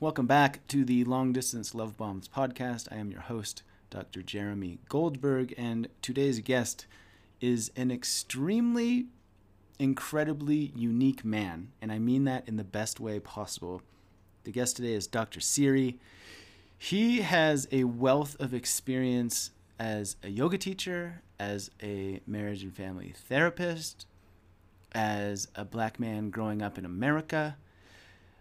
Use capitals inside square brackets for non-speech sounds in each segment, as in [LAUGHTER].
Welcome back to the Long Distance Love Bombs podcast. I am your host, Dr. Jeremy Goldberg, and today's guest is an extremely, incredibly unique man, and I mean that in the best way possible. The guest today is Dr. Siri. He has a wealth of experience as a yoga teacher, as a marriage and family therapist, as a black man growing up in America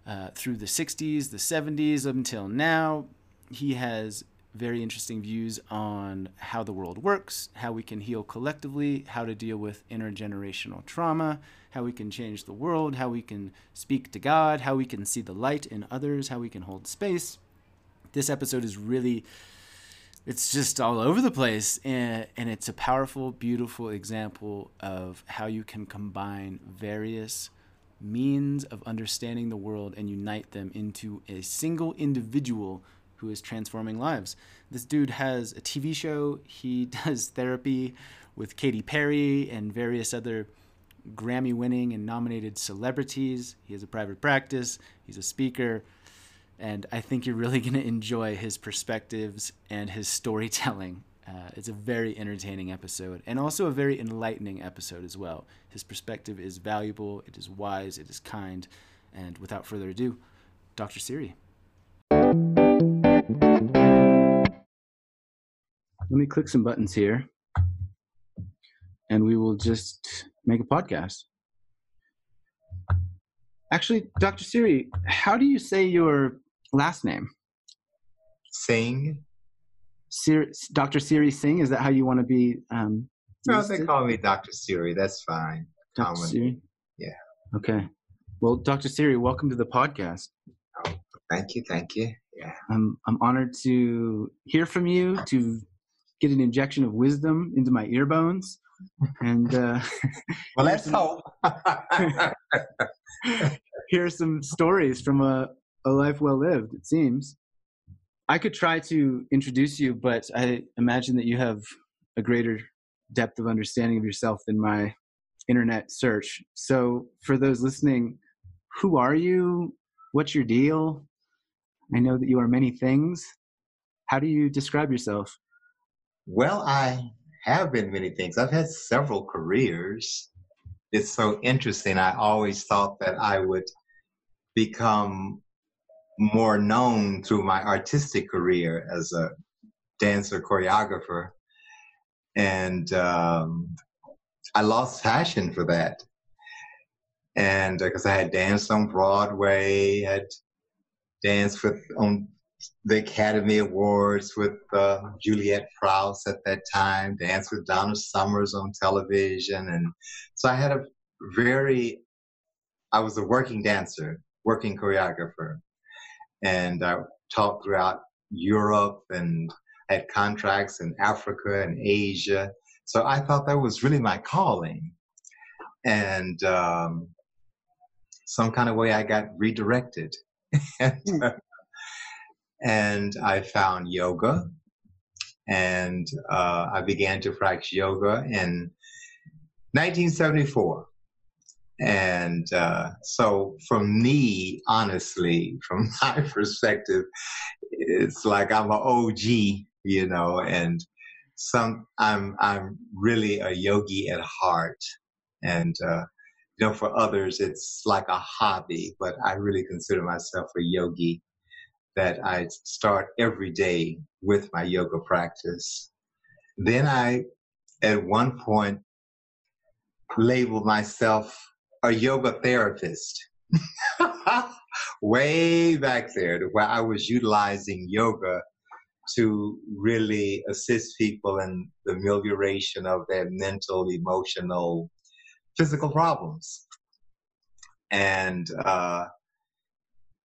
uh, through the 60s, the 70s, until now. He has very interesting views on how the world works, how we can heal collectively, how to deal with intergenerational trauma, how we can change the world, how we can speak to God, how we can see the light in others, how we can hold space. This episode is really it's just all over the place and, and it's a powerful beautiful example of how you can combine various means of understanding the world and unite them into a single individual who is transforming lives. This dude has a TV show, he [LAUGHS] does therapy with Katy Perry and various other Grammy winning and nominated celebrities. He has a private practice, he's a speaker, and I think you're really going to enjoy his perspectives and his storytelling. Uh, it's a very entertaining episode and also a very enlightening episode as well. His perspective is valuable, it is wise, it is kind. And without further ado, Dr. Siri. Let me click some buttons here and we will just make a podcast. Actually, Dr. Siri, how do you say your last name? Singh. Siri, Dr. Siri Singh. Is that how you want to be? Um, no, they call me Dr. Siri. That's fine. Dr. Common. Siri. Yeah. Okay. Well, Dr. Siri, welcome to the podcast. Oh, thank you. Thank you. Yeah. I'm I'm honored to hear from you, to get an injection of wisdom into my ear bones, and uh, [LAUGHS] well, let's hope. [LAUGHS] hear some stories from a a life well lived. It seems. I could try to introduce you, but I imagine that you have a greater depth of understanding of yourself than my internet search. So, for those listening, who are you? What's your deal? I know that you are many things. How do you describe yourself? Well, I have been many things. I've had several careers. It's so interesting. I always thought that I would become more known through my artistic career as a dancer choreographer. And um, i lost passion for that. And because uh, i had danced on broadway had danced with on the academy awards with uh, juliet prowse at that time danced with donna summers on television. And so i had a very i was a working dancer working choreographer and I taught throughout Europe and had contracts in Africa and Asia. So I thought that was really my calling. And um, some kind of way I got redirected. and, [LAUGHS] uh, and I found yoga and uh, I began to practice yoga in 1974. And uh, so, from me, honestly, [LAUGHS] from my perspective, it's like I'm an OG, you know, and some I'm I'm really a yogi at heart, and uh, you know, for others it's like a hobby, but I really consider myself a yogi. That I start every day with my yoga practice. Then I, at one point, labeled myself a yoga therapist [LAUGHS] way back there where I was utilizing yoga to really assist people in the amelioration of their mental, emotional, physical problems. And uh,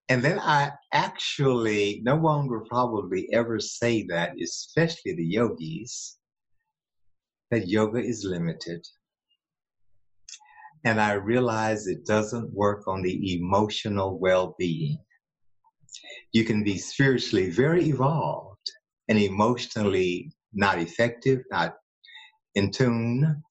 and then I actually no one will probably ever say that, especially the yogis, that yoga is limited and I realize it doesn't work on the emotional well being. You can be spiritually very evolved and emotionally not effective, not in tune.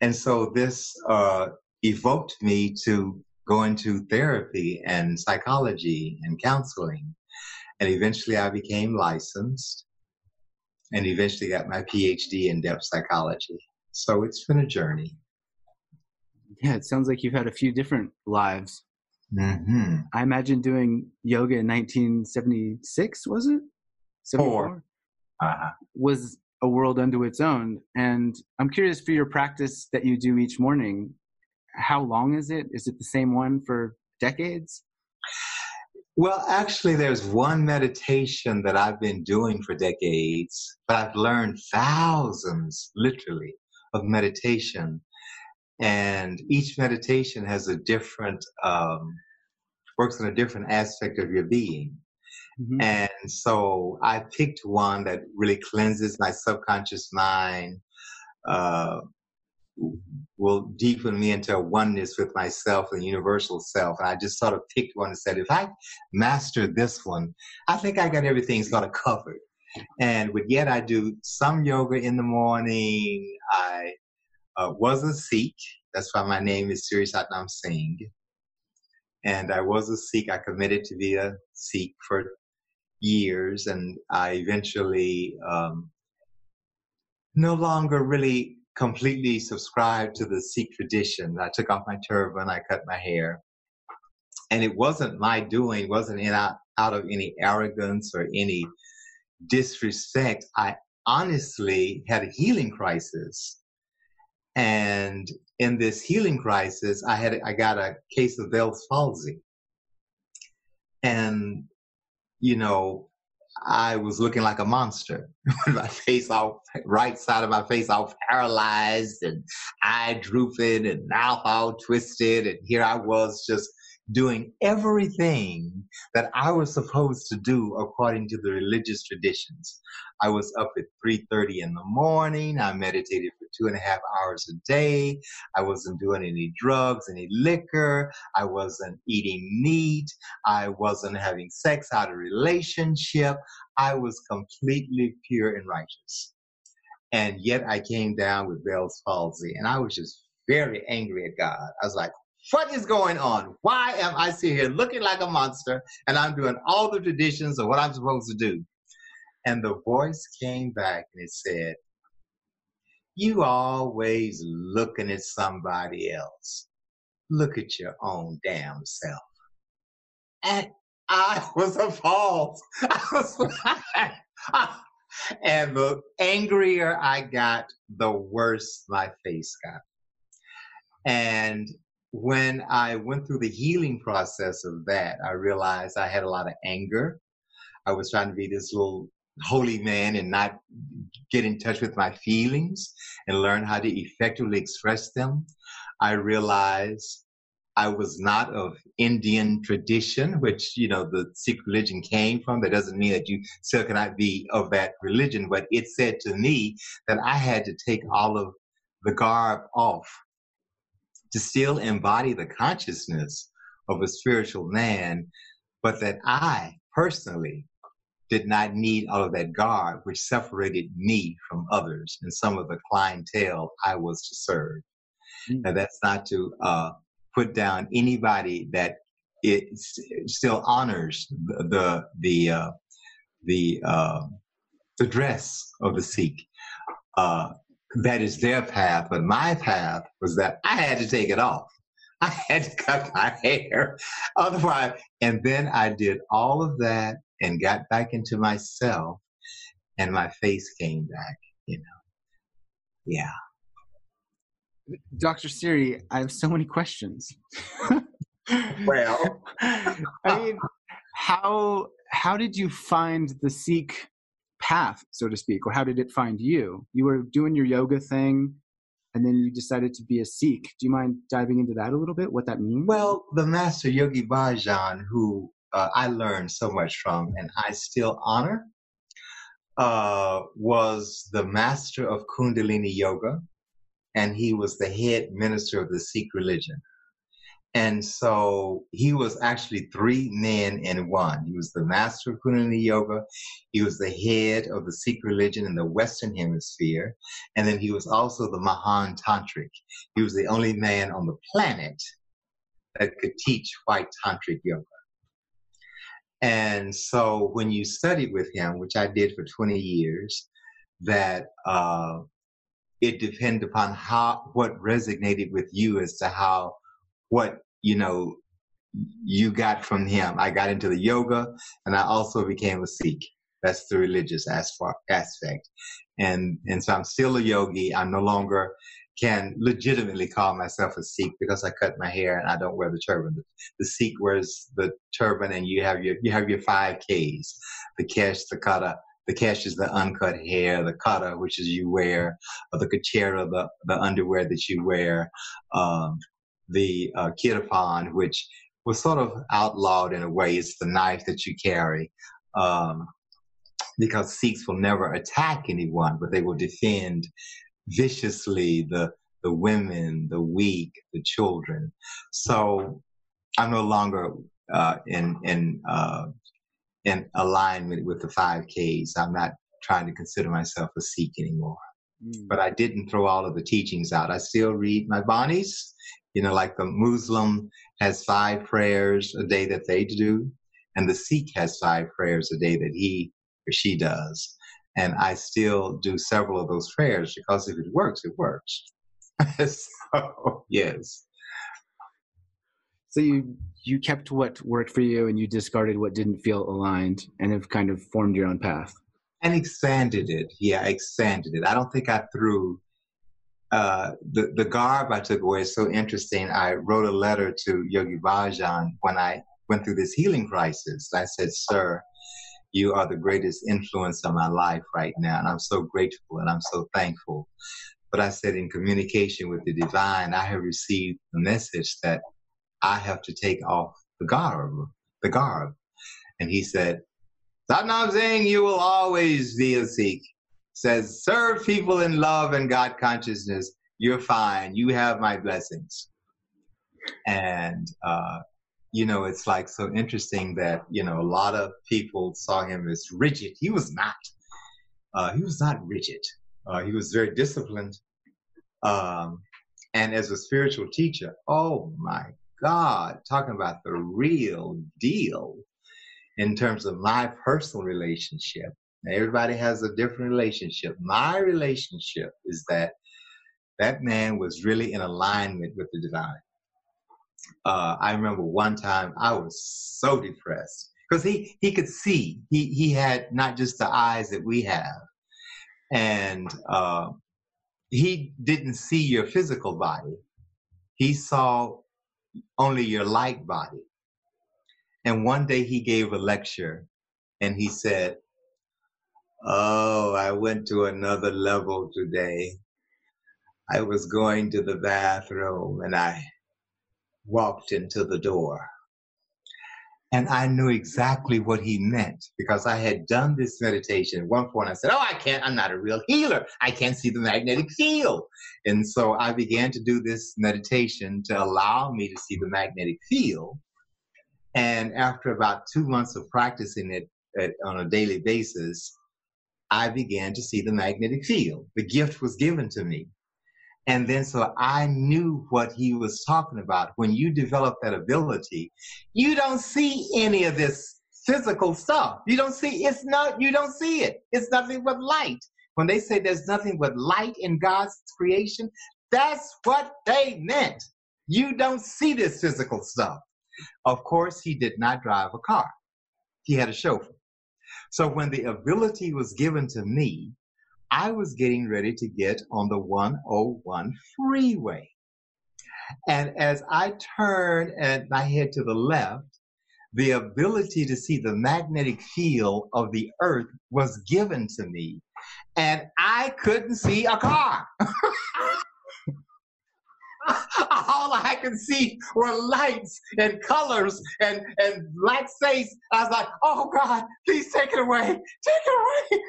And so this uh, evoked me to go into therapy and psychology and counseling. And eventually I became licensed and eventually got my PhD in depth psychology. So it's been a journey. Yeah, it sounds like you've had a few different lives. Mm-hmm. I imagine doing yoga in 1976, was it? 74? Uh-huh. Was a world unto its own. And I'm curious for your practice that you do each morning, how long is it? Is it the same one for decades? Well, actually, there's one meditation that I've been doing for decades, but I've learned thousands, literally, of meditation. And each meditation has a different, um, works on a different aspect of your being. Mm-hmm. And so I picked one that really cleanses my subconscious mind, uh, will deepen me into a oneness with myself and universal self. And I just sort of picked one and said, if I master this one, I think I got everything sort of covered. And but yet I do some yoga in the morning. I uh, was a Sikh. That's why my name is Siri Satnam Singh. And I was a Sikh. I committed to be a Sikh for years, and I eventually um, no longer really completely subscribed to the Sikh tradition. I took off my turban, I cut my hair, and it wasn't my doing, wasn't in out, out of any arrogance or any disrespect. I honestly had a healing crisis, and in this healing crisis, I had I got a case of Bell's palsy, and you know, I was looking like a monster with [LAUGHS] my face all right side of my face all paralyzed and eye drooping and mouth all twisted. And here I was just doing everything that I was supposed to do according to the religious traditions. I was up at 3.30 in the morning. I meditated for two and a half hours a day. I wasn't doing any drugs, any liquor. I wasn't eating meat. I wasn't having sex out of relationship. I was completely pure and righteous. And yet I came down with Bell's palsy and I was just very angry at God. I was like, what is going on? Why am I sitting here looking like a monster and I'm doing all the traditions of what I'm supposed to do? And the voice came back and it said, You always looking at somebody else. Look at your own damn self. And I [LAUGHS] was appalled. I was [LAUGHS] and the angrier I got, the worse my face got. And when I went through the healing process of that, I realized I had a lot of anger. I was trying to be this little holy man and not get in touch with my feelings and learn how to effectively express them. I realized I was not of Indian tradition, which, you know, the Sikh religion came from. That doesn't mean that you still cannot be of that religion, but it said to me that I had to take all of the garb off to still embody the consciousness of a spiritual man, but that I personally did not need all of that guard, which separated me from others and some of the clientele I was to serve. Mm-hmm. Now, that's not to uh, put down anybody that it still honors the the the uh, the, uh, the dress of the Sikh. That is their path, but my path was that I had to take it off. [LAUGHS] I had to cut my hair. [LAUGHS] Otherwise, and then I did all of that and got back into myself, and my face came back, you know. Yeah. Dr. Siri, I have so many questions. [LAUGHS] well, I mean, how how did you find the Sikh path, so to speak, or how did it find you? You were doing your yoga thing, and then you decided to be a Sikh. Do you mind diving into that a little bit? What that means? Well, the master Yogi Bhajan, who uh, I learned so much from, and I still honor, uh, was the master of Kundalini Yoga, and he was the head minister of the Sikh religion. And so he was actually three men in one. He was the master of Kundalini Yoga. He was the head of the Sikh religion in the Western Hemisphere. And then he was also the Mahan Tantric. He was the only man on the planet that could teach white tantric yoga. And so when you studied with him, which I did for 20 years, that uh, it depended upon how what resonated with you as to how what you know you got from him. I got into the yoga, and I also became a Sikh. That's the religious aspect, and and so I'm still a yogi. I'm no longer can legitimately call myself a Sikh because I cut my hair and I don't wear the turban. The, the Sikh wears the turban, and you have your you have your five Ks: the kesh, the kata. The kesh is the uncut hair, the kata, which is you wear, or the kachera, the the underwear that you wear, um, the uh, which was sort of outlawed in a way. It's the knife that you carry. Um, because Sikhs will never attack anyone, but they will defend viciously the the women, the weak, the children. So I'm no longer uh, in in uh, in alignment with the five Ks. I'm not trying to consider myself a Sikh anymore. Mm. But I didn't throw all of the teachings out. I still read my banis. You know, like the Muslim has five prayers a day that they do, and the Sikh has five prayers a day that he or she does. And I still do several of those prayers because if it works, it works. [LAUGHS] so, yes. So you you kept what worked for you and you discarded what didn't feel aligned and have kind of formed your own path. And expanded it. Yeah, expanded it. I don't think I threw uh, the the garb I took away is so interesting. I wrote a letter to Yogi Bhajan when I went through this healing crisis. I said, "Sir, you are the greatest influence of my life right now. And I'm so grateful and I'm so thankful. But I said, in communication with the divine, I have received the message that I have to take off the garb, the garb. And he said, Satnam Singh, you will always be a Sikh. Says, serve people in love and God consciousness. You're fine. You have my blessings. And uh, you know, it's like so interesting that, you know, a lot of people saw him as rigid. He was not. Uh, he was not rigid. Uh, he was very disciplined. Um, and as a spiritual teacher, oh my God, talking about the real deal in terms of my personal relationship. Everybody has a different relationship. My relationship is that that man was really in alignment with the divine uh, I remember one time I was so depressed because he he could see he he had not just the eyes that we have, and uh, he didn't see your physical body. He saw only your light body. And one day he gave a lecture, and he said, "Oh, I went to another level today. I was going to the bathroom, and I." walked into the door. And I knew exactly what he meant because I had done this meditation. At one point, I said, Oh, I can't, I'm not a real healer. I can't see the magnetic field. And so I began to do this meditation to allow me to see the magnetic field. And after about two months of practicing it at, on a daily basis, I began to see the magnetic field. The gift was given to me. And then so I knew what he was talking about. When you develop that ability, you don't see any of this physical stuff. You don't see it's not you don't see it. It's nothing but light. When they say there's nothing but light in God's creation, that's what they meant. You don't see this physical stuff. Of course, he did not drive a car. He had a chauffeur. So when the ability was given to me, I was getting ready to get on the 101 freeway. And as I turned and my head to the left, the ability to see the magnetic field of the earth was given to me. And I couldn't see a car. [LAUGHS] [LAUGHS] all I could see were lights and colors and, and black face. I was like, oh God, please take it away. Take it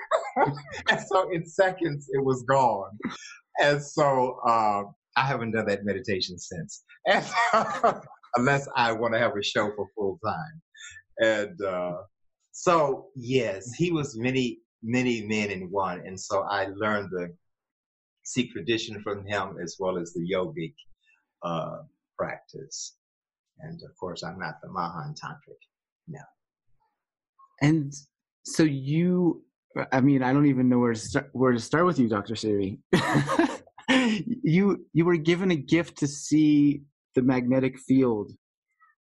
away. [LAUGHS] and so in seconds, it was gone. And so uh, I haven't done that meditation since. [LAUGHS] Unless I want to have a show for full time. And uh, so, yes, he was many, many men in one. And so I learned the Sikh tradition from him as well as the yogic uh, practice. And of course, I'm not the Mahan Tantric. No. And so you, I mean, I don't even know where to start, where to start with you, Dr. Siri. [LAUGHS] you you were given a gift to see the magnetic field,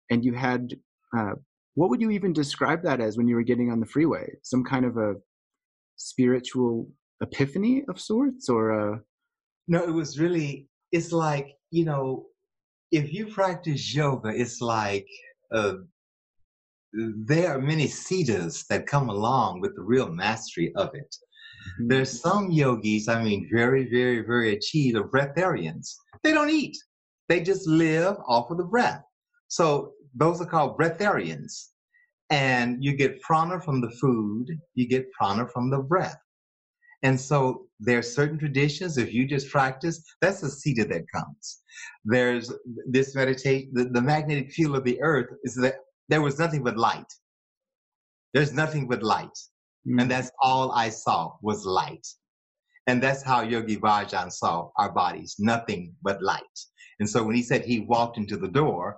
and you had uh, what would you even describe that as when you were getting on the freeway? Some kind of a spiritual epiphany of sorts, or a... no? It was really. It's like you know, if you practice yoga, it's like uh, there are many siddhas that come along with the real mastery of it. Mm-hmm. There's some yogis, I mean, very, very, very achieved of breatharians. They don't eat. They just live off of the breath. So those are called breatharians. And you get prana from the food, you get prana from the breath. And so there are certain traditions, if you just practice, that's the siddha that comes. There's this meditation, the, the magnetic field of the earth is that there was nothing but light. There's nothing but light. Mm. And that's all I saw was light. And that's how Yogi Bhajan saw our bodies, nothing but light. And so when he said he walked into the door,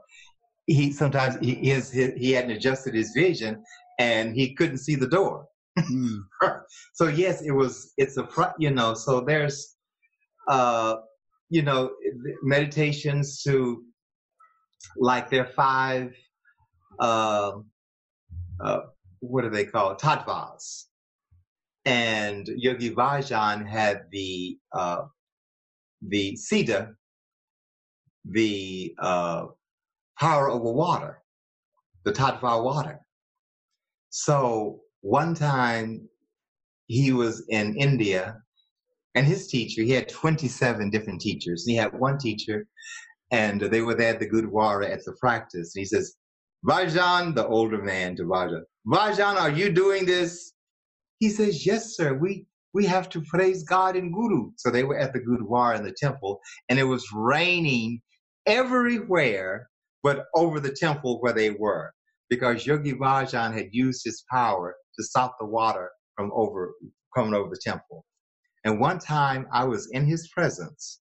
he sometimes he his, his he hadn't adjusted his vision and he couldn't see the door. Mm. [LAUGHS] so yes, it was it's a you know so there's uh you know meditations to like there are five uh, uh what do they call tattvas and Yogi Bhajan had the uh the siddha the uh power over water, the Tattva water. So one time he was in India and his teacher, he had 27 different teachers. He had one teacher and they were there at the Gurdwara at the practice. And he says, Bhajan, the older man to Bhajan, Bhajan, are you doing this? He says, yes, sir. We, we have to praise God and Guru. So they were at the Gurdwara in the temple and it was raining everywhere but over the temple where they were, because Yogi Bhajan had used his power to stop the water from over coming over the temple. And one time I was in his presence.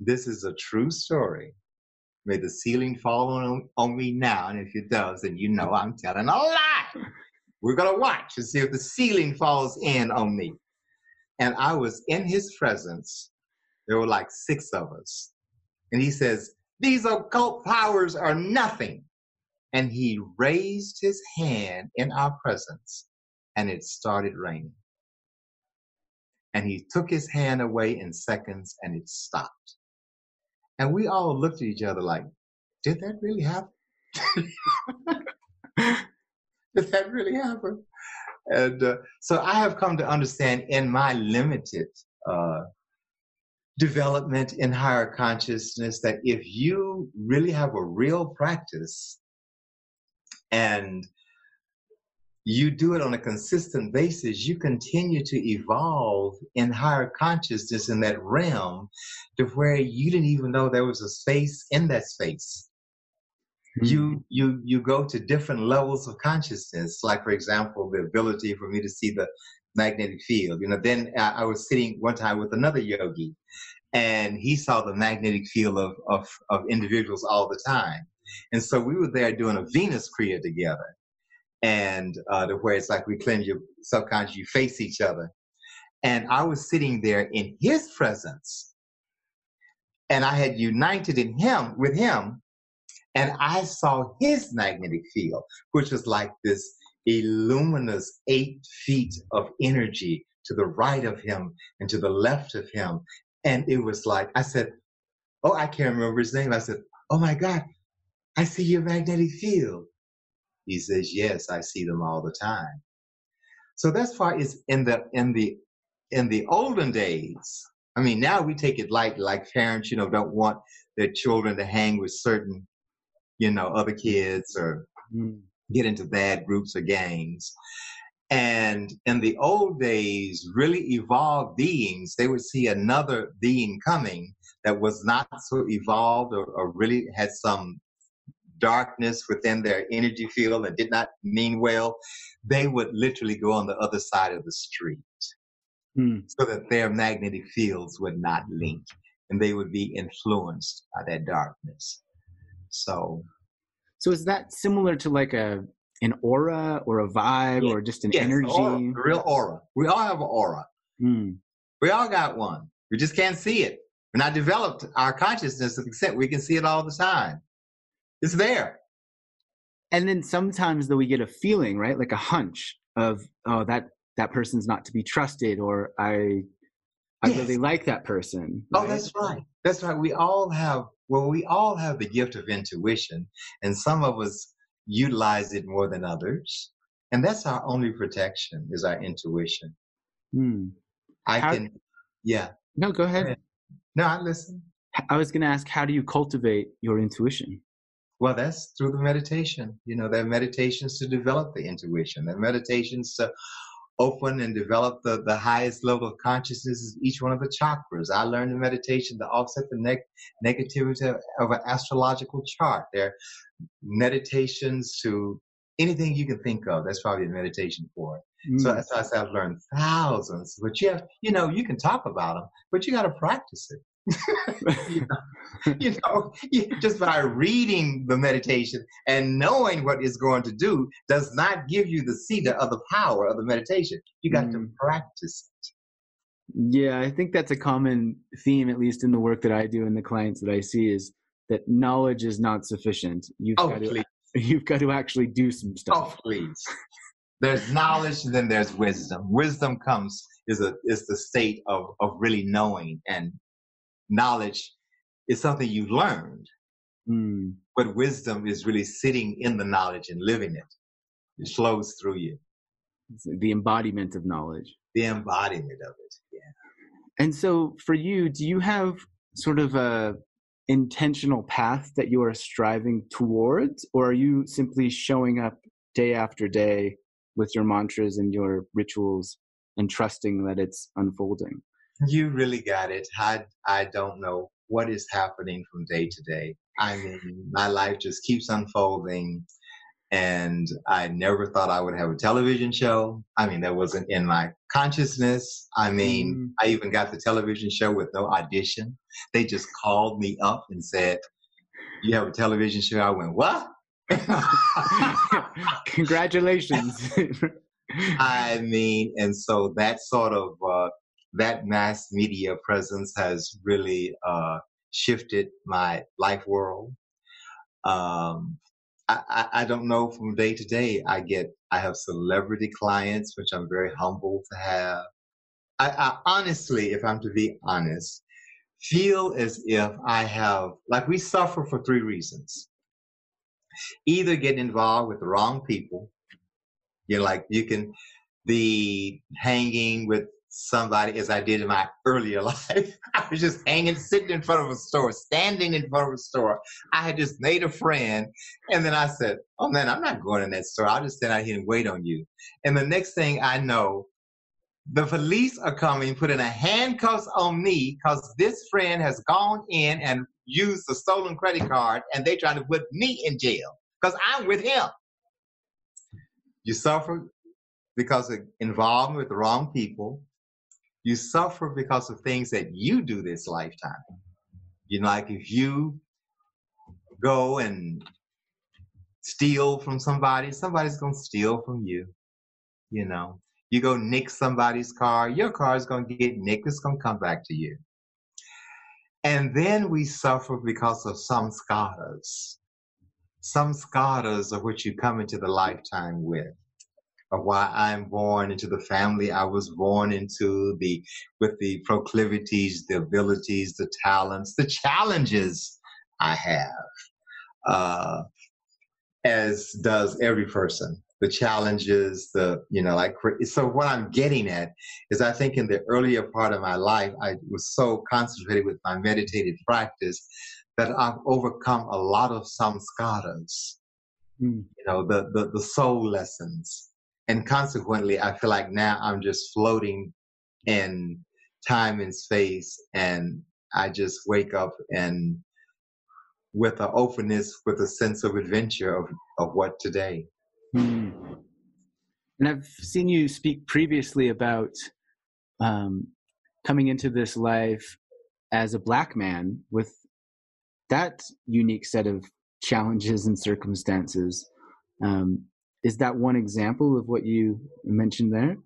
This is a true story. May the ceiling fall on, on me now, and if it does, then you know I'm telling a lie. We're gonna watch and see if the ceiling falls in on me. And I was in his presence. There were like six of us. And he says, these occult powers are nothing. And he raised his hand in our presence, and it started raining. And he took his hand away in seconds, and it stopped. And we all looked at each other like, did that really happen? [LAUGHS] did that really happen? And uh, so I have come to understand in my limited uh, development in higher consciousness that if you really have a real practice and you do it on a consistent basis, you continue to evolve in higher consciousness in that realm to where you didn't even know there was a space in that space. Mm-hmm. You you you go to different levels of consciousness, like for example, the ability for me to see the magnetic field. You know, then I, I was sitting one time with another yogi, and he saw the magnetic field of, of, of individuals all the time. And so we were there doing a Venus Kriya together. And uh, to where it's like we cleanse your subconscious, you face each other. And I was sitting there in his presence. And I had united in him with him. And I saw his magnetic field, which was like this illuminous eight feet of energy to the right of him and to the left of him. And it was like, I said, Oh, I can't remember his name. I said, Oh my God, I see your magnetic field. He says, Yes, I see them all the time. So that's why it's in the in the in the olden days. I mean, now we take it light, like parents, you know, don't want their children to hang with certain, you know, other kids or mm. get into bad groups or gangs. And in the old days, really evolved beings, they would see another being coming that was not so evolved or, or really had some darkness within their energy field and did not mean well. They would literally go on the other side of the street hmm. so that their magnetic fields would not link and they would be influenced by that darkness. So, so is that similar to like a an aura or a vibe or just an yes, energy? aura, real aura. We all have an aura. Hmm. We all got one. We just can't see it. We're not developed our consciousness extent we can see it all the time. It's there. And then sometimes though we get a feeling, right? Like a hunch of oh that that person's not to be trusted or I I Yes. really like that person. Oh, that's right. That's right. We all have, well, we all have the gift of intuition, and some of us utilize it more than others. And that's our only protection is our intuition. Hmm. I How- can, yeah. No, go ahead. No, I listen. I was going to ask, how do you cultivate your intuition? Well, that's through the meditation. You know, there are meditations to develop the intuition. There are meditations to open and develop the, the highest level of consciousness is each one of the chakras. I learned the meditation to offset the neg- negativity of, of an astrological chart. There are meditations to anything you can think of. That's probably a meditation for it. So Hmm. that's why I say I've learned thousands. But you have, you know, you can talk about them, but you got to practice it. You [LAUGHS] know, you know, you- just by reading the meditation and knowing what it's going to do does not give you the seed of the power of the meditation. You got to Mm. practice it. Yeah, I think that's a common theme, at least in the work that I do and the clients that I see, is that knowledge is not sufficient. You've Oh, got to please. [LAUGHS] you've got to actually do some stuff. Oh, please. There's knowledge, and then there's wisdom. Wisdom comes is a is the state of of really knowing, and knowledge is something you learned. Hmm. But wisdom is really sitting in the knowledge and living it. It flows through you. It's the embodiment of knowledge. The embodiment of it. Yeah. And so, for you, do you have sort of a intentional path that you are striving towards, or are you simply showing up day after day with your mantras and your rituals and trusting that it's unfolding? You really got it. I I don't know what is happening from day to day. I mean, my life just keeps unfolding. And I never thought I would have a television show. I mean, that wasn't in my consciousness. I mean, Mm. I even got the television show with no audition. They just called me up and said, You have a television show? I went, What? [LAUGHS] Congratulations. [LAUGHS] I mean, and so that sort of uh, that mass media presence has really uh, shifted my life world. Um, I, I, I don't know from day to day. I get I have celebrity clients, which I'm very humbled to have. I, I honestly, if I'm to be honest, feel as if I have like we suffer for three reasons. Either get involved with the wrong people, you know, like you can be hanging with somebody as I did in my earlier [LAUGHS] life. I was just hanging, sitting in front of a store, standing in front of a store. I had just made a friend. And then I said, Oh man, I'm not going in that store. I'll just stand out here and wait on you. And the next thing I know, the police are coming, putting a handcuffs on me because this friend has gone in and used the stolen credit card and they trying to put me in jail because I'm with him. You suffer because of involvement with the wrong people. You suffer because of things that you do this lifetime. You know, like if you go and steal from somebody, somebody's gonna steal from you. You know, you go nick somebody's car, your car is gonna get nicked, it's gonna come back to you. And then we suffer because of samskaras. Samskaras are what you come into the lifetime with of why I'm born into the family I was born into, the with the proclivities, the abilities, the talents, the challenges I have, uh, as does every person. The challenges, the you know, like so. What I'm getting at is, I think in the earlier part of my life, I was so concentrated with my meditative practice that I've overcome a lot of samskaras. Hmm. You know, the the, the soul lessons and consequently i feel like now i'm just floating in time and space and i just wake up and with an openness with a sense of adventure of, of what today Hmm. And I've seen you speak previously about um, coming into this life as a black man with that unique set of challenges and circumstances. Um, is that one example of what you mentioned there?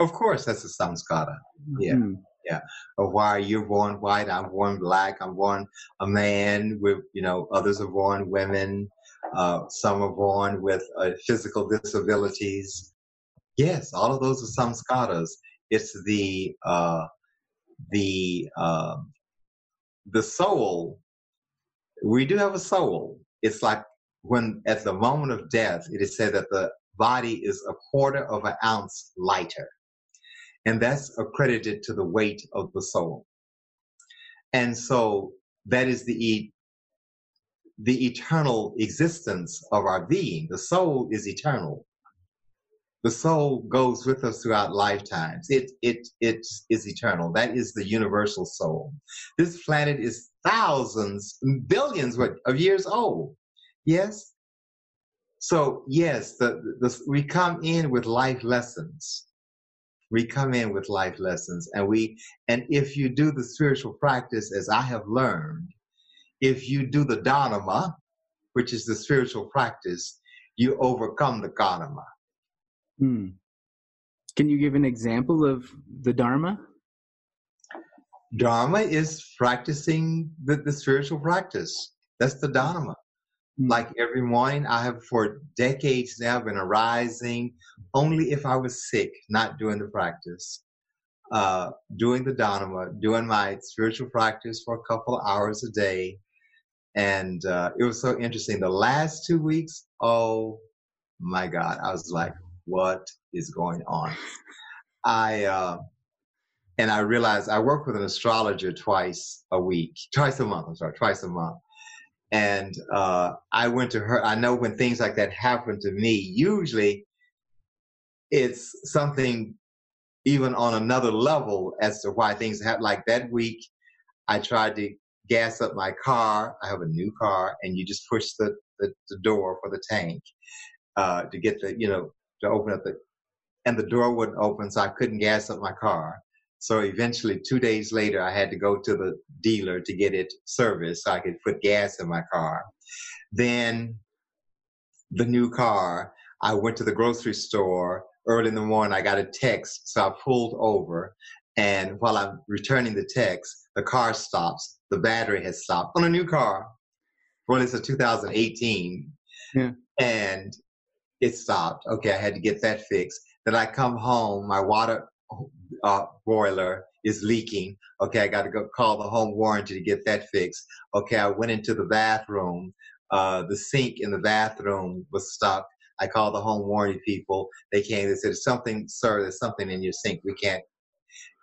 Of course, that's a samskara. Yeah. Mm-hmm. Yeah. Of why you're born white, I'm born black, I'm born a man with, you know, others are born women, uh, some are born with uh, physical disabilities. Yes, all of those are samskaras. It's the, uh, the, uh, the soul. We do have a soul. It's like when at the moment of death, it is said that the body is a quarter of an ounce lighter. And that's accredited to the weight of the soul. And so that is the, e- the eternal existence of our being. The soul is eternal. The soul goes with us throughout lifetimes. It, it, it is eternal. That is the universal soul. This planet is thousands, billions of years old. Yes? So, yes, the, the, we come in with life lessons. We come in with life lessons. And we, and if you do the spiritual practice as I have learned, if you do the dharma, which is the spiritual practice, you overcome the karma. Hmm. Can you give an example of the dharma? Dharma is practicing the, the spiritual practice. That's the dharma. Mm. Like every morning, I have for decades now been arising only if I was sick, not doing the practice, uh, doing the Dharma, doing my spiritual practice for a couple hours a day. And uh, it was so interesting. The last two weeks, oh my God, I was like, what is going on? I, uh, and I realized I work with an astrologer twice a week, twice a month, I'm sorry, twice a month. And uh, I went to her. I know when things like that happen to me, usually it's something even on another level as to why things happen. Like that week, I tried to gas up my car. I have a new car, and you just push the, the, the door for the tank uh, to get the, you know, to open up the, and the door wouldn't open, so I couldn't gas up my car. So eventually, two days later, I had to go to the dealer to get it serviced so I could put gas in my car. Then the new car, I went to the grocery store early in the morning. I got a text, so I pulled over. And while I'm returning the text, the car stops. The battery has stopped on a new car. Well, it's a 2018. Yeah. And it stopped. Okay, I had to get that fixed. Then I come home, my water uh, boiler is leaking. Okay, I got to go call the home warranty to get that fixed. Okay, I went into the bathroom. Uh, the sink in the bathroom was stuck. I called the home warranty people. They came. They said, "Something, sir. There's something in your sink. We can't."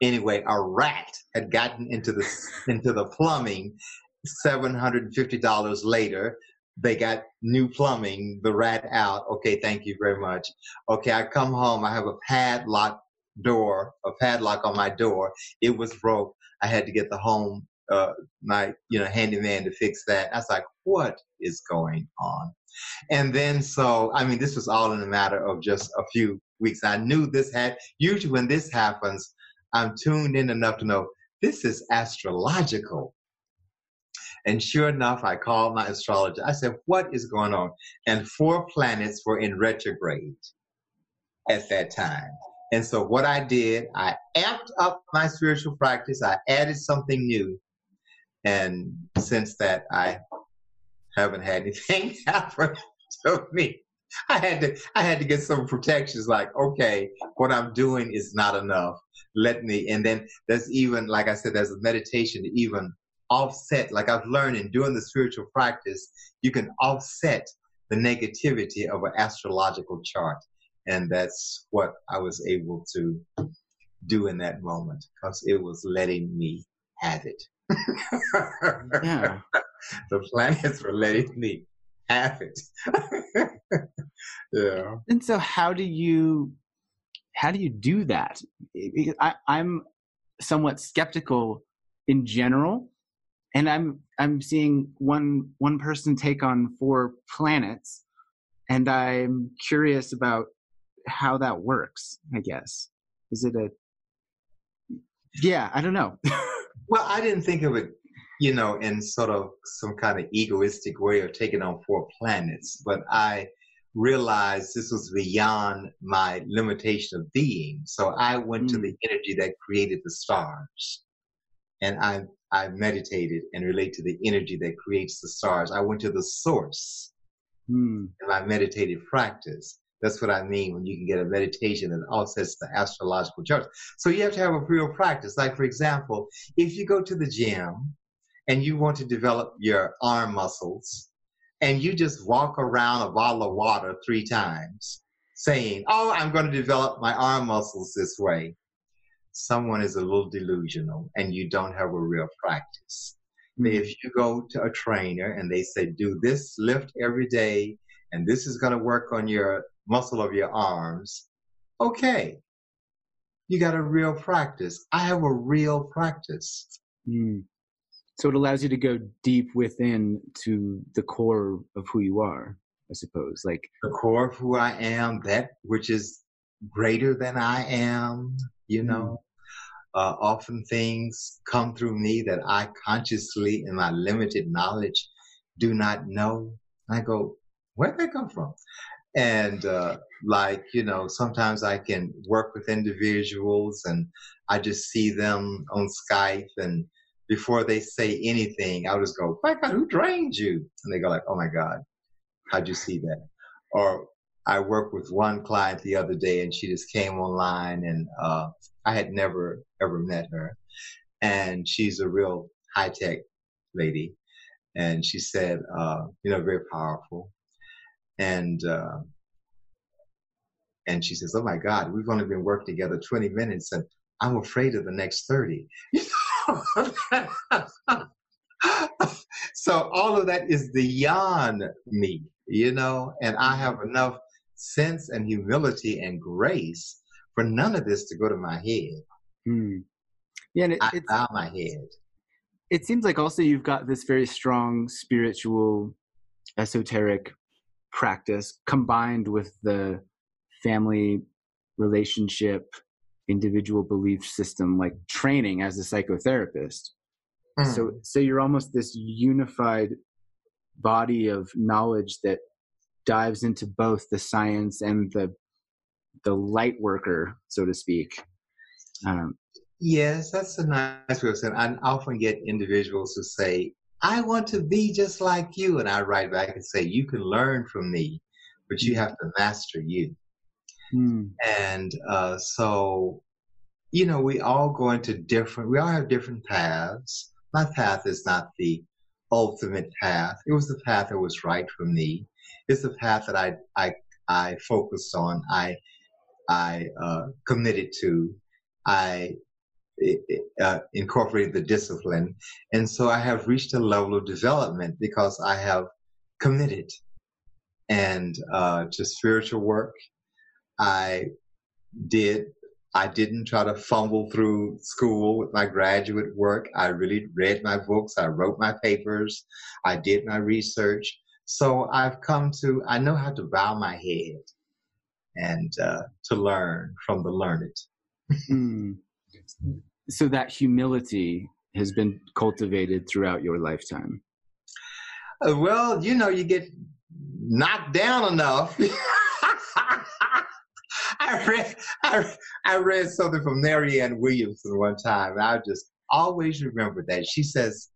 Anyway, a rat had gotten into the into the plumbing. Seven hundred and fifty dollars later, they got new plumbing. The rat out. Okay, thank you very much. Okay, I come home. I have a padlock door, a padlock on my door. It was broke. I had to get the home, uh, my, you know, handyman to fix that. I was like, what is going on? And then, so, I mean, this was all in a matter of just a few weeks. I knew this had, usually when this happens, I'm tuned in enough to know this is astrological. And sure enough, I called my astrologer. I said, What is going on? And four planets were in retrograde at that time. And so what I did, I amped up my spiritual practice. I added something new. And since that, I haven't had anything [LAUGHS] happen to me. I had to I had to get some protections like, okay, what I'm doing is not enough. Let me and then there's even like I said, there's a meditation to even offset, like I've learned in doing the spiritual practice, you can offset the negativity of an astrological chart. And that's what I was able to do in that moment because it was letting me have it. [LAUGHS] yeah. [LAUGHS] The planets were letting me have it. [LAUGHS] yeah. And so how do you how do you do that? I, I'm somewhat skeptical in general. And I'm I'm seeing one one person take on four planets and I'm curious about how that works, I guess. Is it a yeah, I don't know. [LAUGHS] well, I didn't think of it you know, in sort of some kind of egoistic way of taking on four planets. But I realized this was beyond my limitation of being. So I went mm. to the energy that created the stars. And I, I meditated and relate to the energy that creates the stars. I went to the source mm. in my meditative practice. That's what I mean when you can get a meditation that offsets the astrological charts. So you have to have a real practice. Like, for example, if you go to the gym and you want to develop your arm muscles, and you just walk around a bottle of water three times saying, Oh, I'm going to develop my arm muscles this way, someone is a little delusional and you don't have a real practice. Mm-hmm. If you go to a trainer and they say, Do this lift every day, and this is going to work on your muscle of your arms, okay. You got a real practice. I have a real practice. Mm so it allows you to go deep within to the core of who you are i suppose like the core of who i am that which is greater than i am you mm-hmm. know uh, often things come through me that i consciously in my limited knowledge do not know i go where'd that come from and uh, like you know sometimes i can work with individuals and i just see them on skype and before they say anything, I'll just go, my God, who drained you? And they go like, oh my God, how'd you see that? Or I worked with one client the other day and she just came online and uh, I had never ever met her. And she's a real high tech lady. And she said, uh, you know, very powerful. And uh, and she says, Oh my God, we've only been working together 20 minutes and I'm afraid of the next 30. [LAUGHS] [LAUGHS] so all of that is beyond me, you know, and I have enough sense and humility and grace for none of this to go to my head. Hmm. Yeah, and it, I bow my head. It seems like also you've got this very strong spiritual, esoteric practice combined with the family relationship individual belief system like training as a psychotherapist. Mm. so so you're almost this unified body of knowledge that dives into both the science and the the light worker so to speak. Um, yes that's a nice way of saying i often get individuals who say i want to be just like you and i write back and say you can learn from me but you mm. have to master you Hmm. And uh, so, you know, we all go into different, we all have different paths. My path is not the ultimate path. It was the path that was right for me. It's the path that I, I, I focused on. I, I uh, committed to. I uh, incorporated the discipline. And so I have reached a level of development because I have committed and uh, to spiritual work I did I didn't try to fumble through school with my graduate work. I really read my books, I wrote my papers, I did my research. So I've come to, I know how to bow my head and uh, to learn from the learned. So that humility has been cultivated throughout your lifetime. Uh, well, you know, you get knocked down enough. [LAUGHS] I read I, I read something from Marianne Williamson one time, and I just always remember that. She says,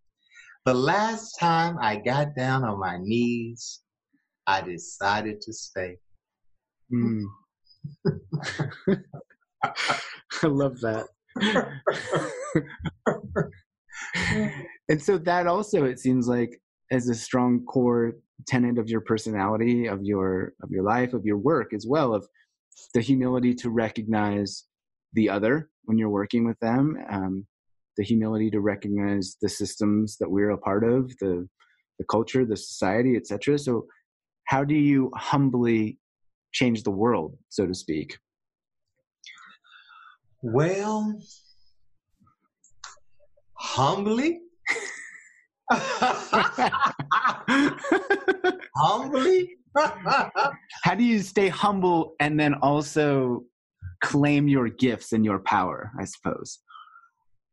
The last time I got down on my knees, I decided to stay. Mm. [LAUGHS] I love that. [LAUGHS] and so that also it seems like as a strong core tenet of your personality of your of your life of your work as well of the humility to recognize the other when you're working with them, um, the humility to recognize the systems that we're a part of, the the culture, the society, etc. So, how do you humbly change the world, so to speak? Well, humbly. [LAUGHS] humbly [LAUGHS] How do you stay humble and then also claim your gifts and your power, I suppose?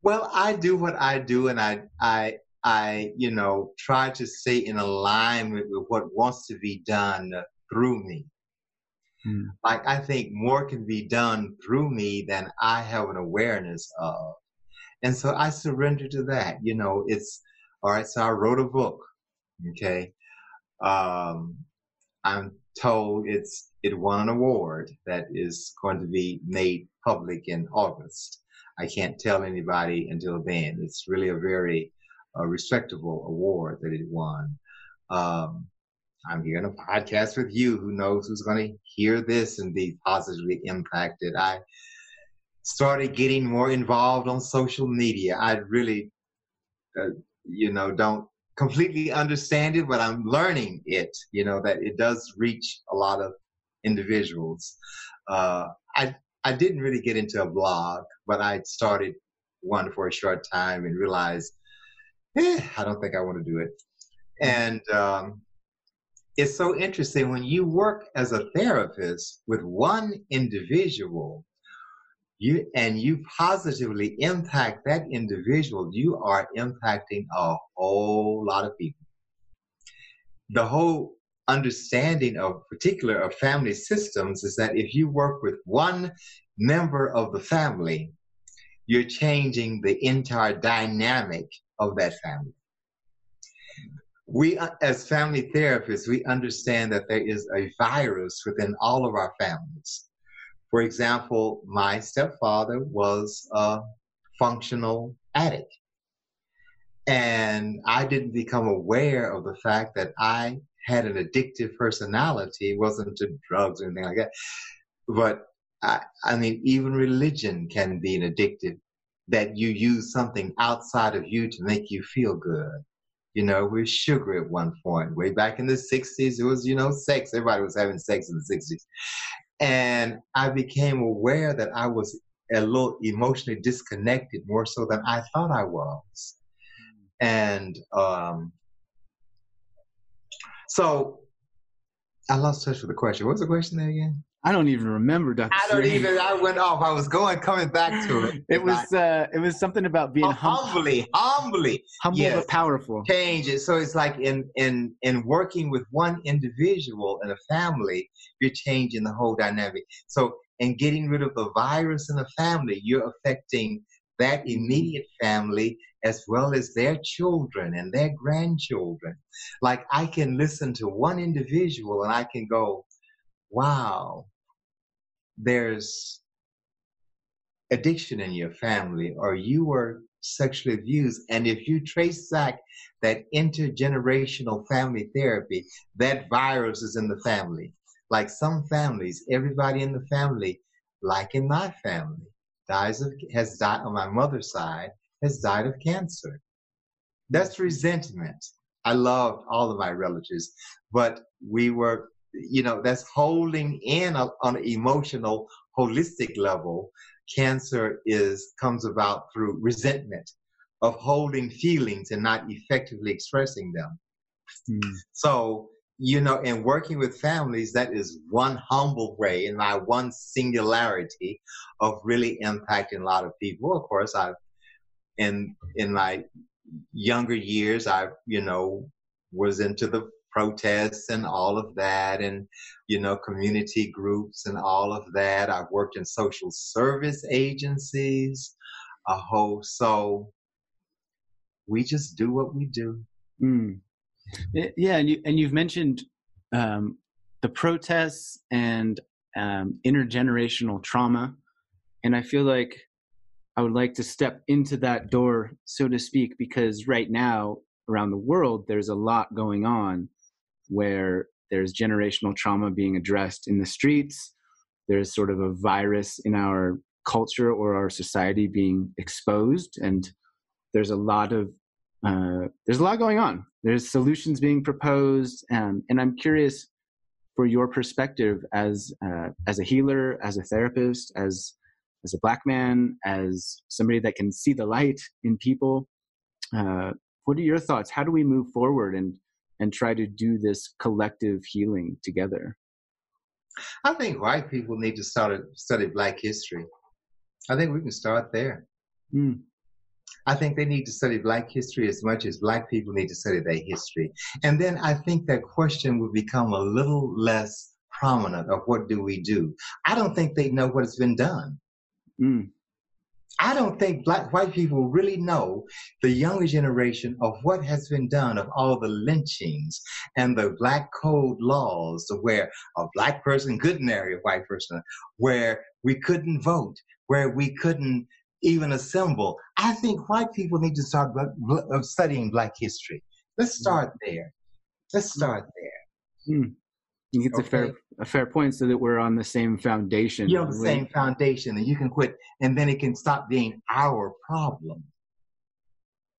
Well, I do what I do and I I I, you know, try to stay in alignment with what wants to be done through me. Hmm. Like I think more can be done through me than I have an awareness of. And so I surrender to that. You know, it's all right. So I wrote a book. Okay. Um, I'm told it's it won an award that is going to be made public in August. I can't tell anybody until then. It's really a very uh, respectable award that it won. Um, I'm here in a podcast with you. Who knows who's going to hear this and be positively impacted? I started getting more involved on social media. I really, uh, you know, don't completely understand it, but I'm learning it. You know that it does reach a lot of individuals. Uh, I I didn't really get into a blog, but I started one for a short time and realized, eh, I don't think I want to do it. And um, it's so interesting when you work as a therapist with one individual you and you positively impact that individual you are impacting a whole lot of people. The whole understanding of particular of family systems is that if you work with one member of the family you're changing the entire dynamic of that family we uh, as family therapists we understand that there is a virus within all of our families. For example my stepfather was a functional addict. And i didn't become aware of the fact that i had an addictive personality. It wasn't to drugs or anything like that. But I, I mean even religion can be an addictive that you use something outside of you to make you feel good you know, with sugar at one point. Way back in the 60s, it was, you know, sex. Everybody was having sex in the 60s. And I became aware that I was a little emotionally disconnected more so than I thought I was. And um, so I lost touch with the question. What was the question there again? I don't even remember, Dr. I don't even. I went off. I was going, coming back to it. [LAUGHS] it was. Uh, it was something about being hum- humbly, humbly, humble yes, but powerful. Change it. So it's like in in in working with one individual in a family, you're changing the whole dynamic. So in getting rid of the virus in the family, you're affecting that immediate family as well as their children and their grandchildren. Like I can listen to one individual and I can go, wow, there's addiction in your family or you were sexually abused and if you trace back that intergenerational family therapy that virus is in the family. Like some families everybody in the family like in my family dies of has died on my mother's side has died of cancer. That's resentment. I loved all of my relatives but we were you know, that's holding in a, on an emotional, holistic level. Cancer is comes about through resentment of holding feelings and not effectively expressing them. Mm. So, you know, in working with families, that is one humble way and my one singularity of really impacting a lot of people. Of course, I've in in my younger years, I you know was into the protests and all of that and you know community groups and all of that. I've worked in social service agencies a whole so we just do what we do. Mm. yeah and, you, and you've mentioned um, the protests and um, intergenerational trauma and i feel like i would like to step into that door so to speak because right now around the world there's a lot going on where there's generational trauma being addressed in the streets. There's sort of a virus in our culture or our society being exposed, and there's a lot of uh, there's a lot going on. There's solutions being proposed, um, and I'm curious for your perspective as uh, as a healer, as a therapist, as as a black man, as somebody that can see the light in people. Uh, what are your thoughts? How do we move forward and and try to do this collective healing together? I think white people need to start study Black history. I think we can start there. Mm. I think they need to study Black history as much as Black people need to study their history. And then I think that question will become a little less prominent of what do we do. I don't think they know what has been done. Mm. I don't think black white people really know the younger generation of what has been done of all the lynchings and the black code laws where a black person couldn't marry a white person, where we couldn't vote, where we couldn't even assemble. I think white people need to start studying black history. Let's mm. start there. Let's start there. Mm. I think it's okay. a fair a fair point, so that we're on the same foundation. You're on the same foundation, and you can quit, and then it can stop being our problem.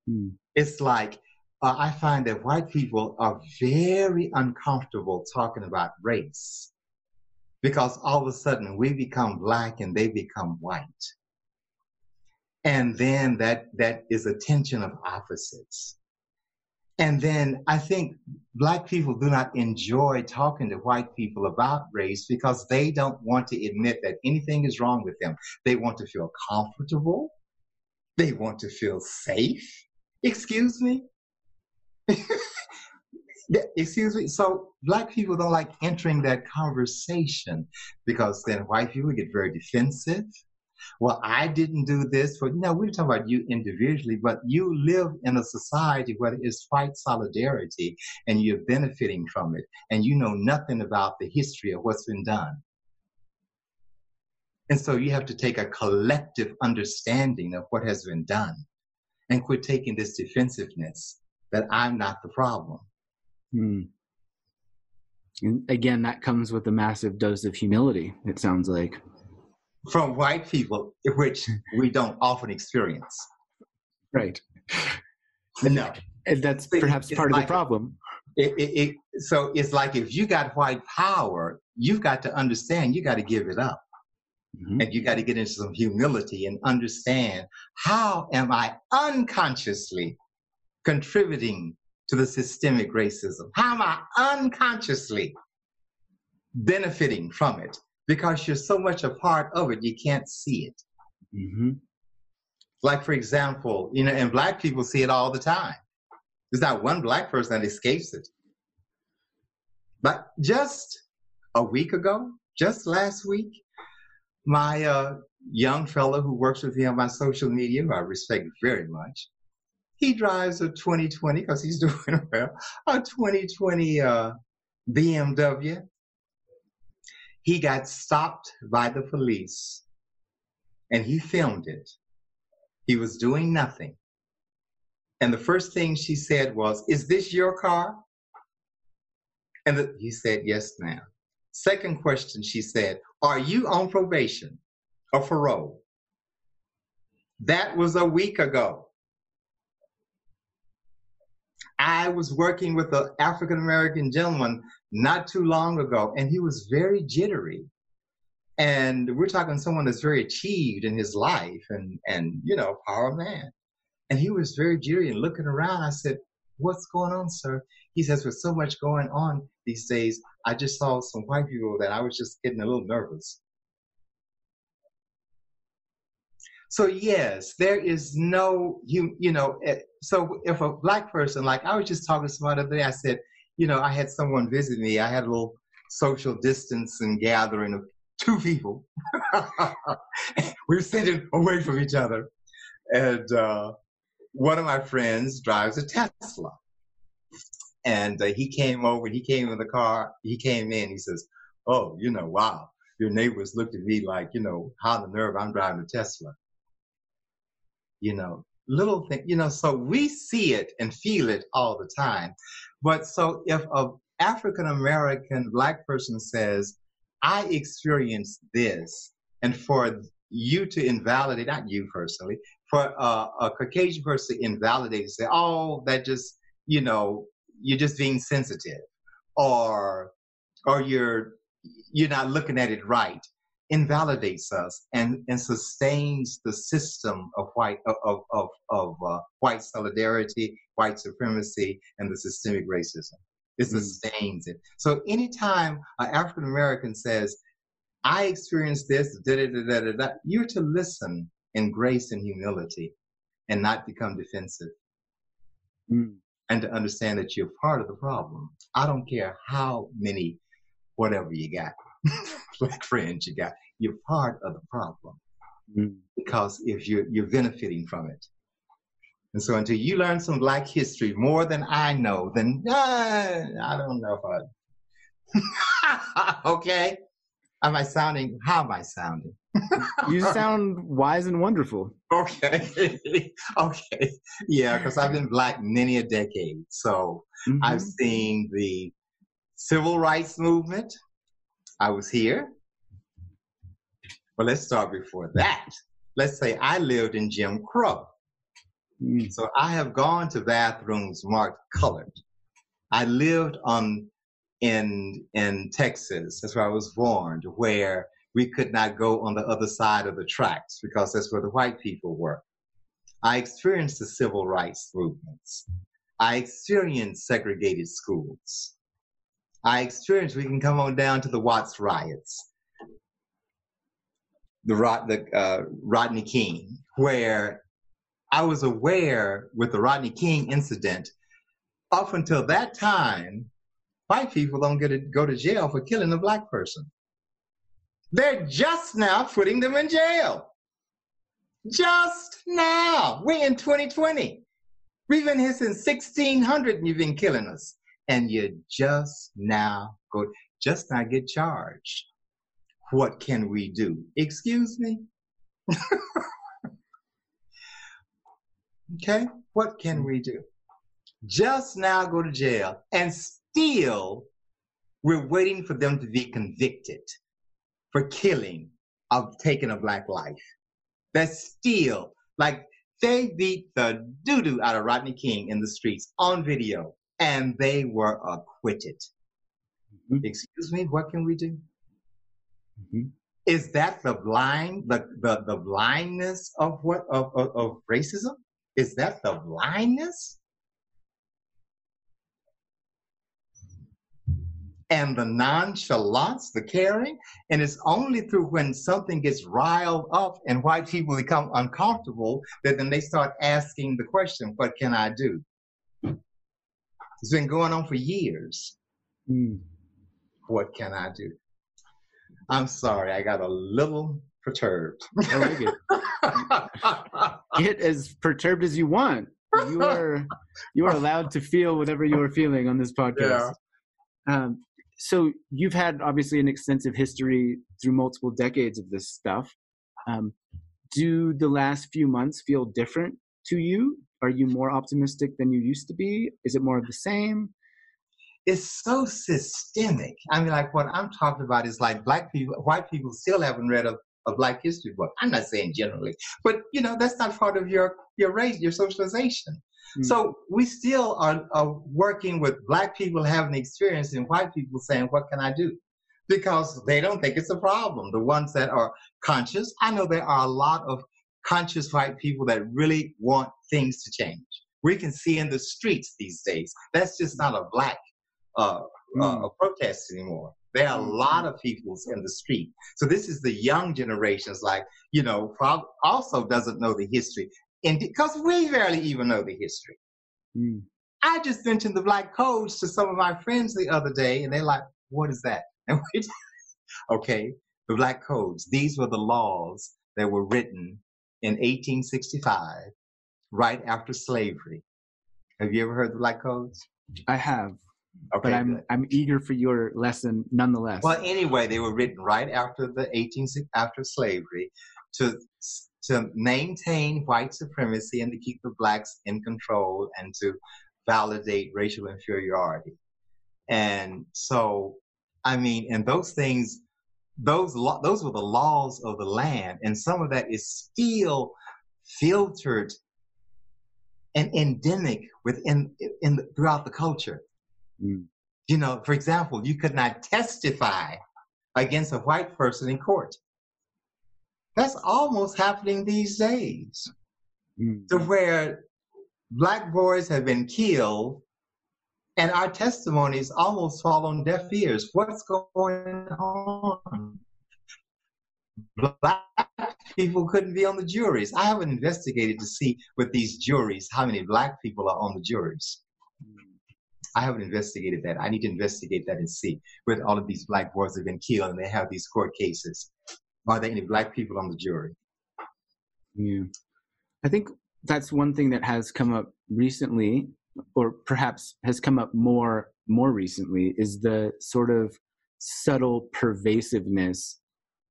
Hmm. It's like uh, I find that white people are very uncomfortable talking about race because all of a sudden we become black and they become white, and then that that is a tension of opposites. And then I think Black people do not enjoy talking to white people about race because they don't want to admit that anything is wrong with them. They want to feel comfortable. They want to feel safe. Excuse me? [LAUGHS] Excuse me. So Black people don't like entering that conversation because then white people get very defensive well, I didn't do this, but no, we're talking about you individually, but you live in a society where it's white solidarity and you're benefiting from it, and you know nothing about the history of what's been done. And so you have to take a collective understanding of what has been done and quit taking this defensiveness that I'm not the problem. Hmm. And again, that comes with a massive dose of humility, it sounds like from white people, which we don't often experience. Right. No. And that's perhaps part like, of the problem. It, it, it, so it's like if you got white power, you've got to understand you got to give it up. Mm-hmm. And you got to get into some humility and understand how am I unconsciously contributing to the systemic racism? How am I unconsciously benefiting from it? Because you're so much a part of it, you can't see it. Mm-hmm. Like, for example, you know, and black people see it all the time. There's not one black person that escapes it. But just a week ago, just last week, my uh, young fellow who works with me on my social media, who I respect very much, he drives a 2020 because he's [LAUGHS] doing well, a 2020 uh, BMW he got stopped by the police and he filmed it. He was doing nothing. And the first thing she said was, Is this your car? And the, he said, Yes, ma'am. Second question, she said, Are you on probation or parole? That was a week ago. I was working with an African American gentleman not too long ago, and he was very jittery. And we're talking someone that's very achieved in his life and and you know, power man. And he was very jittery and looking around. I said, What's going on, sir? He says, With so much going on these days, I just saw some white people that I was just getting a little nervous. So yes, there is no you you know. Eh, so if a black person, like I was just talking to somebody the other day, I said, you know, I had someone visit me. I had a little social distance and gathering of two people. [LAUGHS] we were sitting away from each other, and uh, one of my friends drives a Tesla, and uh, he came over. He came in the car. He came in. He says, "Oh, you know, wow." Your neighbors looked at me like, you know, how the nerve I'm driving a Tesla you know, little thing, you know, so we see it and feel it all the time. But so if a African American black person says, I experienced this, and for you to invalidate, not you personally, for a, a Caucasian person to invalidate and say, oh, that just, you know, you're just being sensitive, or or you're you're not looking at it right invalidates us and, and sustains the system of white of of, of uh, white solidarity, white supremacy, and the systemic racism. It mm-hmm. sustains it. So anytime an African American says, "I experienced this," da, da, da, da, da, you're to listen in grace and humility, and not become defensive. Mm. And to understand that you're part of the problem. I don't care how many, whatever you got, [LAUGHS] black friends you got, you're part of the problem. Mm. Because if you're, you're benefiting from it. And so until you learn some black history more than I know, then uh, I don't know if I. [LAUGHS] okay? Am I sounding? How am I sounding? [LAUGHS] you sound wise and wonderful. Okay. okay. Yeah, because I've been black many a decade. So Mhm. I've seen the civil rights movement. I was here. Well, let's start before that. Let's say I lived in Jim Crow. Mm. So I have gone to bathrooms marked colored. I lived on in in Texas. That's where I was born, where we could not go on the other side of the tracks because that's where the white people were. I experienced the civil rights movements. I experienced segregated schools. I experienced, we can come on down to the Watts riots, the, Rod, the uh, Rodney King, where I was aware with the Rodney King incident, up until that time, white people don't get to go to jail for killing a black person. They're just now putting them in jail. Just now. We're in 2020. We've been here since 1600 and you've been killing us. And you just now go, just now get charged. What can we do? Excuse me? [LAUGHS] okay, what can we do? Just now go to jail and still we're waiting for them to be convicted for killing of taking a black life. That's still like they beat the doo doo out of Rodney King in the streets on video and they were acquitted. Mhm. Excuse me, what can we do? Mhm. Is that the blind, the, the, the blindness of what of, of, of racism? Is that the blindness? And the nonchalance, the caring, and it's only through when something gets riled up and white people become uncomfortable that then they start asking the question, what can I do? It's been going on for years. Mm. What can I do? I'm sorry, I got a little perturbed. I like it. Get as perturbed as you want. You are you are allowed to feel whatever you are feeling on this podcast. Um, so you've had obviously an extensive history through multiple decades of this stuff. Um, do the last few months feel different to you? Are you more optimistic than you used to be? Is it more of the same? it's so systemic. I mean, like what I'm talking about is like black people, white people still haven't read a, a black history book. I'm not saying generally, but you know, that's not part of your, your race, your socialization. Mm. So we still are, are working with black people having experience and white people saying, what can I do? Because they don't think it's a problem. The ones that are conscious, I know there are a lot of conscious white people that really want things to change. We can see in the streets these days. That's just not a black uh, uh, Mm. protest anymore. There are a Mm. lot of peoples in the street. So this is the young generations, like you know, prob- also doesn't know the history, and because we barely even know the history. Mm. I just mentioned the black codes to some of my friends the other day, and they're like, "What is that?" [LAUGHS] And we, okay, the black codes. These were the laws that were written in 1865, right after slavery. Have you ever heard the black codes? I have, Okay, but I'm good. I'm eager for your lesson nonetheless. Well, anyway, they were written right after the 18 after slavery to to maintain white supremacy and to keep the blacks in control and to validate racial inferiority. And so, I mean, and those things, those lo- those were the laws of the land, and some of that is still filtered and endemic within in the, throughout the culture. Mm. You know, for example, you could not testify against a white person in court. That's almost happening these days, Mm. to where black boys have been killed, and our testimonies almost fall on deaf ears. What's going on? Black people couldn't be on the juries. I haven't investigated to see with these juries how many black people are on the juries. I haven't investigated that. I need to investigate that and see whether all of these black boys have been killed and they have these court cases. Are there any black people on the jury? Yeah. I think that's one thing that has come up recently, or perhaps has come up more more recently, is the sort of subtle pervasiveness,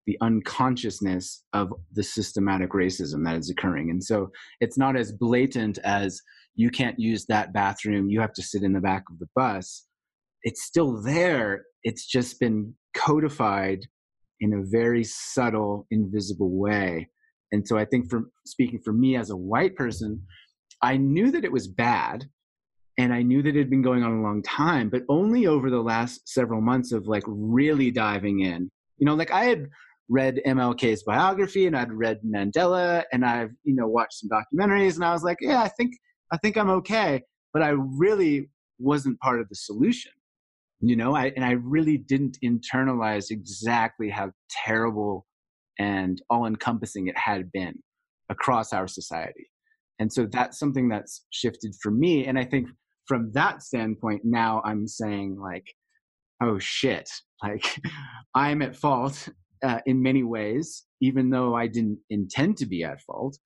the unconsciousness of the systematic racism that is occurring. And so it's not as blatant as you can't use that bathroom, you have to sit in the back of the bus. It's still there. It's just been codified in a very subtle, invisible way. And so I think from speaking for me as a white person, I knew that it was bad and I knew that it had been going on a long time, but only over the last several months of like really diving in. You know, like I had read MLK's biography and I'd read Mandela and I've, you know, watched some documentaries and I was like, yeah, I think I think I'm okay, but I really wasn't part of the solution. You know, I and I really didn't internalize exactly how terrible and all encompassing it had been across our society. And so that's something that's shifted for me. And I think from that standpoint, now I'm saying, like, oh shit, [LAUGHS] like I'm at fault uh, in many ways, even though I didn't intend to be at fault.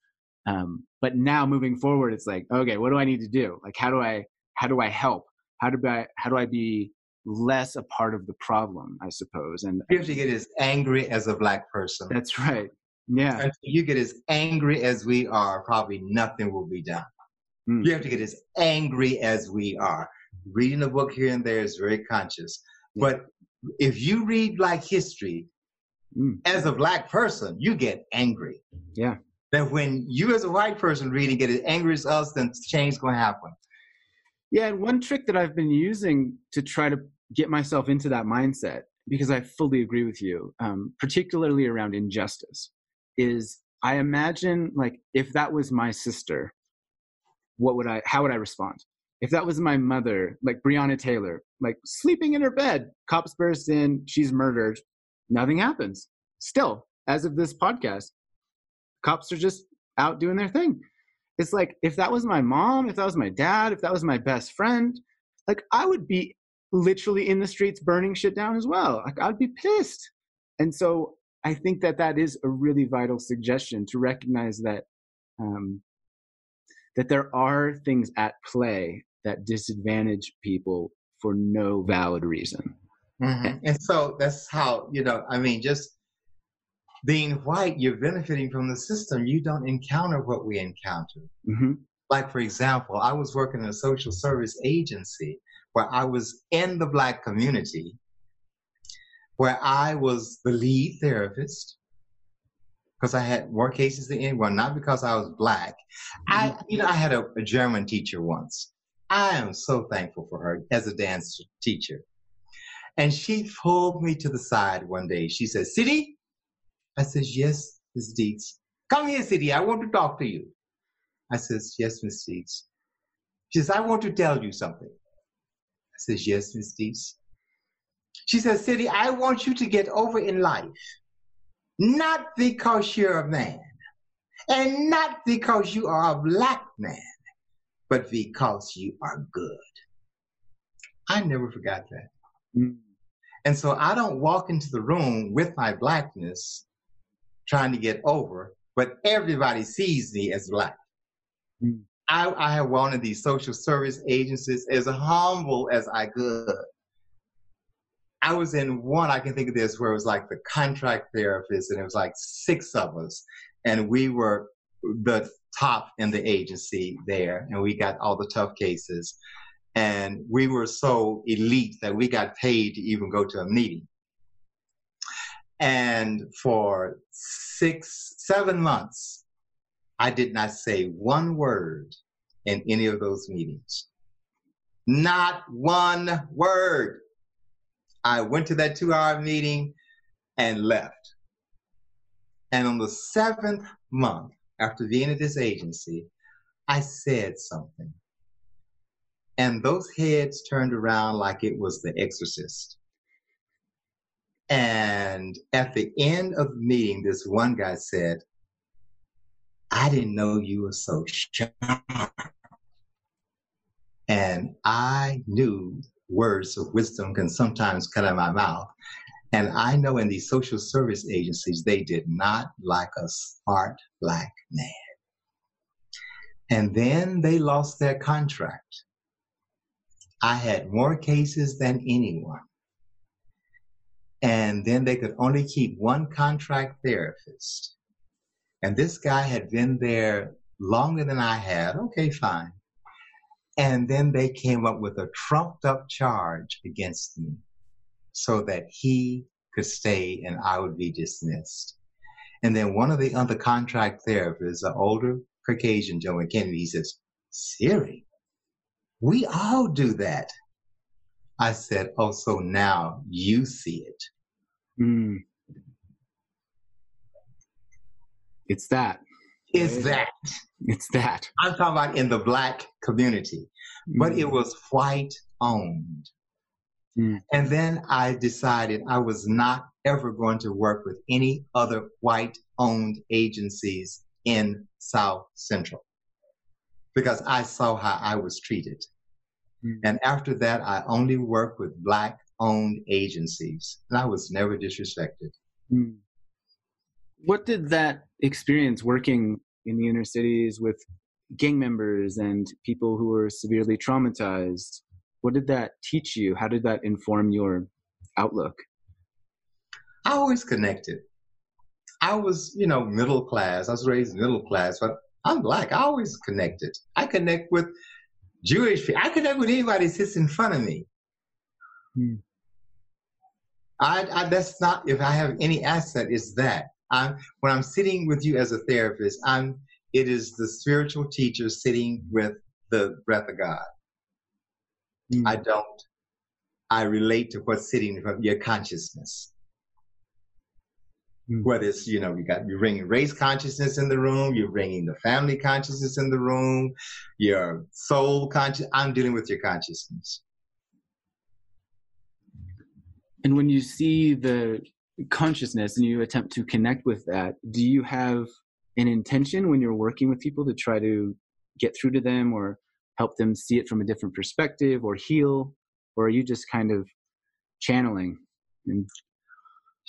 Um, but now moving forward, it's like, okay, what do I need to do? Like, how do I, how do I help? How do I, how do I be less a part of the problem, I suppose. And you have to get as angry as a black person. That's right. Yeah. Until you get as angry as we are, probably nothing will be done. Mm. You have to get as angry as we are. Reading a book here and there is very conscious. Yeah. But if you read like history, mm. as a black person, you get angry. Yeah. That when you as a white person reading get as angry as us, then change is gonna happen. Yeah, and one trick that I've been using to try to get myself into that mindset, because I fully agree with you, um, particularly around injustice, is I imagine like if that was my sister, what would I? How would I respond? If that was my mother, like Breonna Taylor, like sleeping in her bed, cops burst in, she's murdered, nothing happens. Still, as of this podcast, cops are just out doing their thing it's like if that was my mom if that was my dad if that was my best friend like i would be literally in the streets burning shit down as well like i'd be pissed and so i think that that is a really vital suggestion to recognize that um, that there are things at play that disadvantage people for no valid reason mm-hmm. and so that's how you know i mean just being white, you're benefiting from the system. You don't encounter what we encounter. Mm-hmm. Like, for example, I was working in a social service agency where I was in the black community, where I was the lead therapist because I had more cases than anyone, not because I was black. I, mm-hmm. you know, I had a, a German teacher once. I am so thankful for her as a dance teacher. And she pulled me to the side one day. She said, Siri, I says, yes, Miss Dietz. Come here, Siri. I want to talk to you. I says, yes, Miss Dietz. She says, I want to tell you something. I says, yes, Miss Dietz. She says, Siri, I want you to get over in life, not because you're a man, and not because you are a black man, but because you are good. I never forgot that. Mm. And so I don't walk into the room with my blackness trying to get over, but everybody sees me as black. Mm. I, I have wanted these social service agencies as humble as I could. I was in one, I can think of this, where it was like the contract therapist, and it was like six of us, and we were the top in the agency there, and we got all the tough cases. And we were so elite that we got paid to even go to a meeting. And for six, seven months, I did not say one word in any of those meetings. Not one word. I went to that two hour meeting and left. And on the seventh month after being at this agency, I said something. And those heads turned around like it was the exorcist. And at the end of the meeting, this one guy said, I didn't know you were so sharp. And I knew words of wisdom can sometimes come out of my mouth. And I know in these social service agencies, they did not like a smart black man. And then they lost their contract. I had more cases than anyone. And then they could only keep one contract therapist. And this guy had been there longer than I had. Okay, fine. And then they came up with a trumped up charge against me so that he could stay and I would be dismissed. And then one of the other contract therapists, an older Caucasian gentleman, to. He says, Siri, we all do that. I said, Oh, so now you see it. Mm. It's that. It's that. It's that. I'm talking about in the black community, mm. but it mm. was white owned. Mm. And then I decided I was not ever going to work with any other white owned agencies in South Central because I saw how I was treated. Mm. And after that, I only worked with black owned agencies and I was never disrespected. Mm. What did that experience working in the inner cities with gang members and people who were severely traumatized what did that teach you? How did that inform your outlook? I always connected. I was you know middle class. I was raised middle class but i'm black. I always connected. I connect with jewish people i connect with anybody that sits in front of me. Hmm. I, I, that's not if i have any asset it's that I'm, when I'm sitting with you as a therapist, I'm, it is the spiritual teacher sitting with the breath of God. Mm. I don't, I relate to what's sitting from your consciousness. Mm. Whether it's, you know, you got, you're bringing race consciousness in the room, you're bringing the family consciousness in the room, your soul conscious, I'm dealing with your consciousness. And when you see the consciousness and you attempt to connect with that, do you have an intention when you're working with people to try to get through to them or help them see it from a different perspective or heal? Or are you just kind of channeling? And...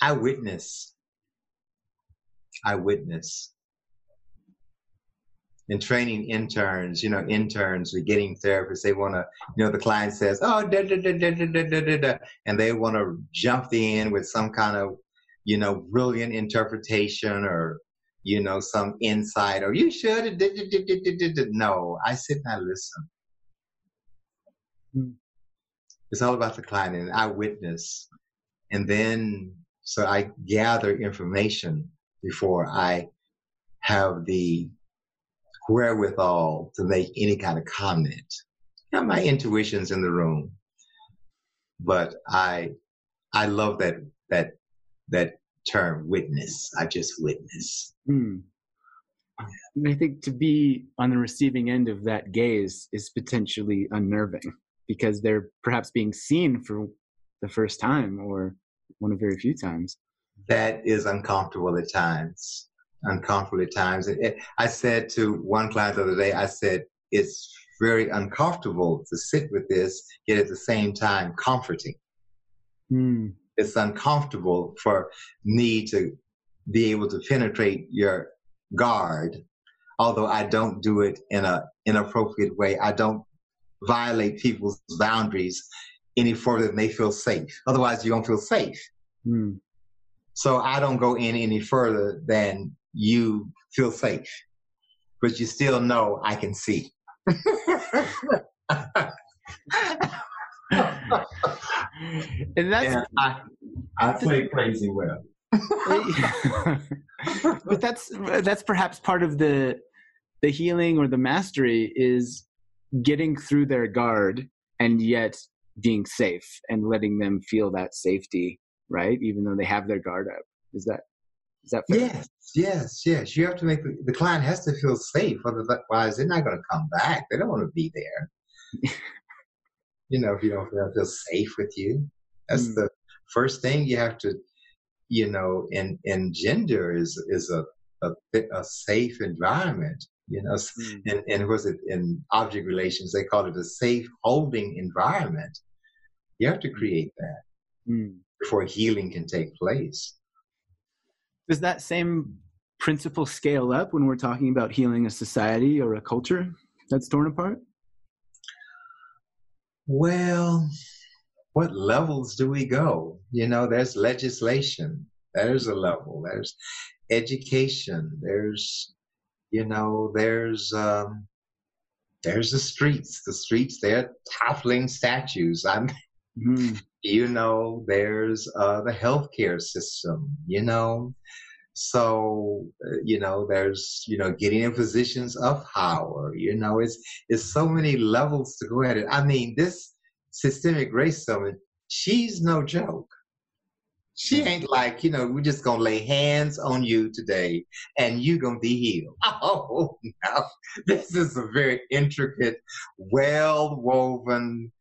I witness. I witness. In training interns, you know, interns are getting therapists, they want to, you know, the client says, oh, da, da, da, da, da, da, da, da, and they want to jump in with some kind of you know, brilliant interpretation or, you know, some insight or you should. No, I sit and I listen. Hmm. It's all about the client and I witness. And then, so I gather information before I have the wherewithal to make any kind of comment. Yeah, my intuition's in the room, but I, I love that that that term witness. I just witness. Mm. I think to be on the receiving end of that gaze is potentially unnerving because they're perhaps being seen for the first time or one of very few times. That is uncomfortable at times. Uncomfortable at times. I said to one client the other day, I said, it's very uncomfortable to sit with this, yet at the same time comforting. Mm it's uncomfortable for me to be able to penetrate your guard although i don't do it in a inappropriate way i don't violate people's boundaries any further than they feel safe otherwise you don't feel safe mm. so i don't go in any further than you feel safe but you still know i can see [LAUGHS] and that's and I, I play crazy well. [LAUGHS] but that's that's perhaps part of the the healing or the mastery is getting through their guard and yet being safe and letting them feel that safety, right? Even though they have their guard up. Is that is that fair? Yes, yes, yes. You have to make the, the client has to feel safe, otherwise they're not going to come back. They don't want to be there. [LAUGHS] you know, if you don't feel safe with you. That's mm. the first thing you have to, you know, in engender is is a a, a safe environment. You know, mm. and, and was it in object relations? They call it a safe holding environment. You have to hmm. create that mm. before healing can take place. Does that same principle scale up when we're talking about healing a society or a culture that's torn apart? Well, what levels do we go? You know, there's legislation, there's a level, there's education, there's, you know, there's, um, there's the streets. The streets, they're toppling statues. I'm, mm. you know, there's uh, the healthcare system, you know. So, uh, you know, there's, you know, getting in positions of power, you know, it's, it's so many levels to go at it. I mean, this systemic race summit, she's no joke. She ain't like, you know, we're just gonna lay hands on you today and you're gonna be healed. [LAUGHS] Oh no. This is a very intricate, well woven,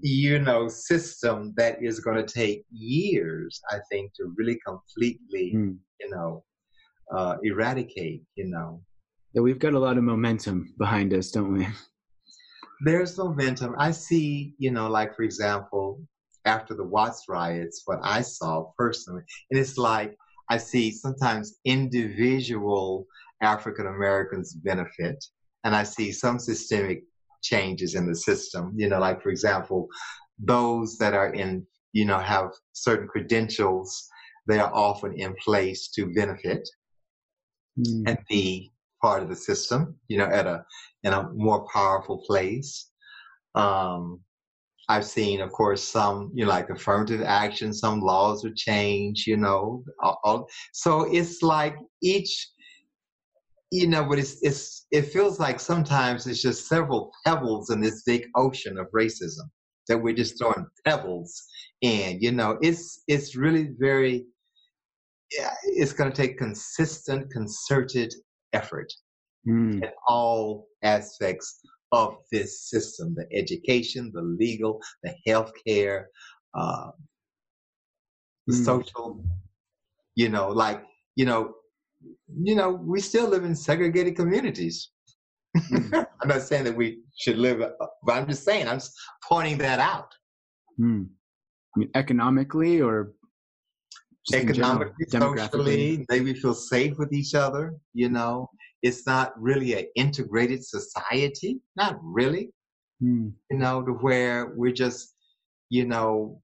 you know, system that is gonna take years, I think, to really completely, mm. you know, uh, eradicate, you know. Yeah, we've got a lot of momentum behind us, don't we? There's momentum. I see, you know, like for example, after the Watts riots, what I saw personally, and it's like I see sometimes individual African Americans benefit, and I see some systemic changes in the system. You know, like for example, those that are in, you know, have certain credentials, they are often in place to benefit mm. and be part of the system. You know, at a in a more powerful place. Um, I've seen, of course, some, you know, like affirmative action, some laws are changed, you know. All, all, so it's like each, you know, but it's, it's, it feels like sometimes it's just several pebbles in this big ocean of racism that we're just throwing pebbles in, you know. It's, it's really very, yeah, it's going to take consistent, concerted effort mm. in all aspects of this system the education, the legal, the healthcare, uh, the mm. social, you know, like, you know, you know, we still live in segregated communities. Mm. [LAUGHS] I'm not saying that we should live, but I'm just saying, I'm just pointing that out. Mm. I mean, economically or economically, socially, maybe feel safe with each other, you know, it's not really an integrated society, not really. Mm. You know, to where we're just, you know,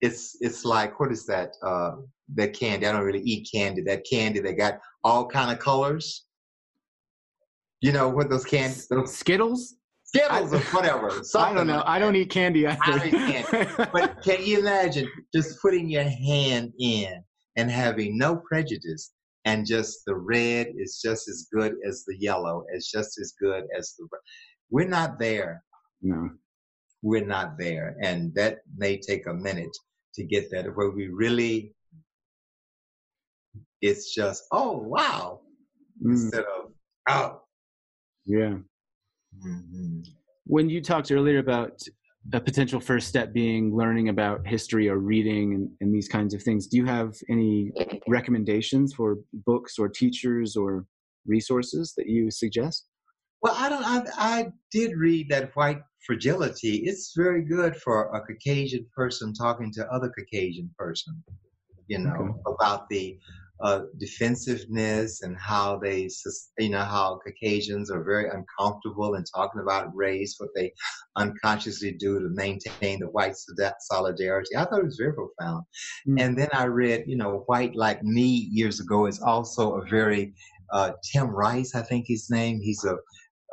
it's it's like what is that? Uh, that candy. I don't really eat candy. That candy that got all kind of colors. You know what those candy? Those Skittles. Skittles or whatever. [LAUGHS] I don't know. Like I don't eat candy either. I don't eat candy. but [LAUGHS] can you imagine just putting your hand in and having no prejudice and just the red is just as good as the yellow it's just as good as the we're not there no we're not there and that may take a minute to get that where we really it's just oh wow mm. instead of oh yeah mm-hmm. when you talked earlier about a potential first step being learning about history or reading and, and, these kinds of things. Do you have any recommendations for books or teachers or resources that you suggest? Well, I don't. I, I did read that White Fragility. It's very good for a Caucasian person talking to other Caucasian person. You know okay. about the uh, defensiveness and how they, you know, how Caucasians are very uncomfortable in talking about race, what they unconsciously do to maintain the white solidarity. I thought it was very profound. Mm. And then I read, you know, White Like Me years ago is also a very, uh, Tim Rice, I think his name. He's a,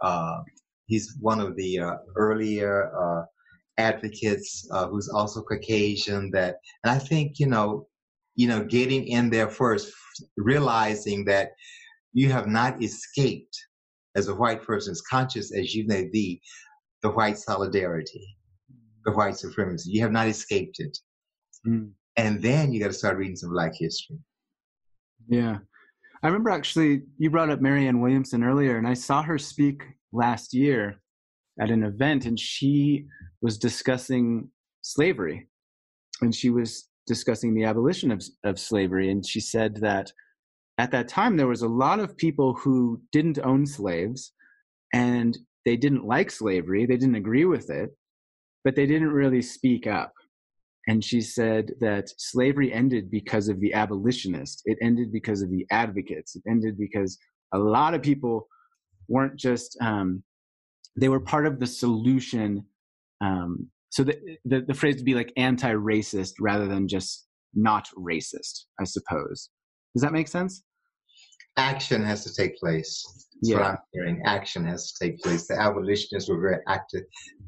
uh, he's one of the uh, earlier uh, advocates uh, who's also Caucasian that, and I think, you know, you know, getting in there first, realizing that you have not escaped as a white person, as conscious as you may be, the white solidarity, the white supremacy. You have not escaped it. Mm. And then you got to start reading some Black history. Yeah. I remember actually, you brought up Marianne Williamson earlier, and I saw her speak last year at an event, and she was discussing slavery. And she was discussing the abolition of, of slavery. And she said that at that time there was a lot of people who didn't own slaves and they didn't like slavery, they didn't agree with it, but they didn't really speak up. And she said that slavery ended because of the abolitionists. It ended because of the advocates. It ended because a lot of people weren't just, um, they were part of the solution. Um, so the, the, the phrase would be like anti racist rather than just not racist, I suppose. Does that make sense? Action has to take place. That's Yeah. what I'm hearing. Action has to take place. The abolitionists were very active.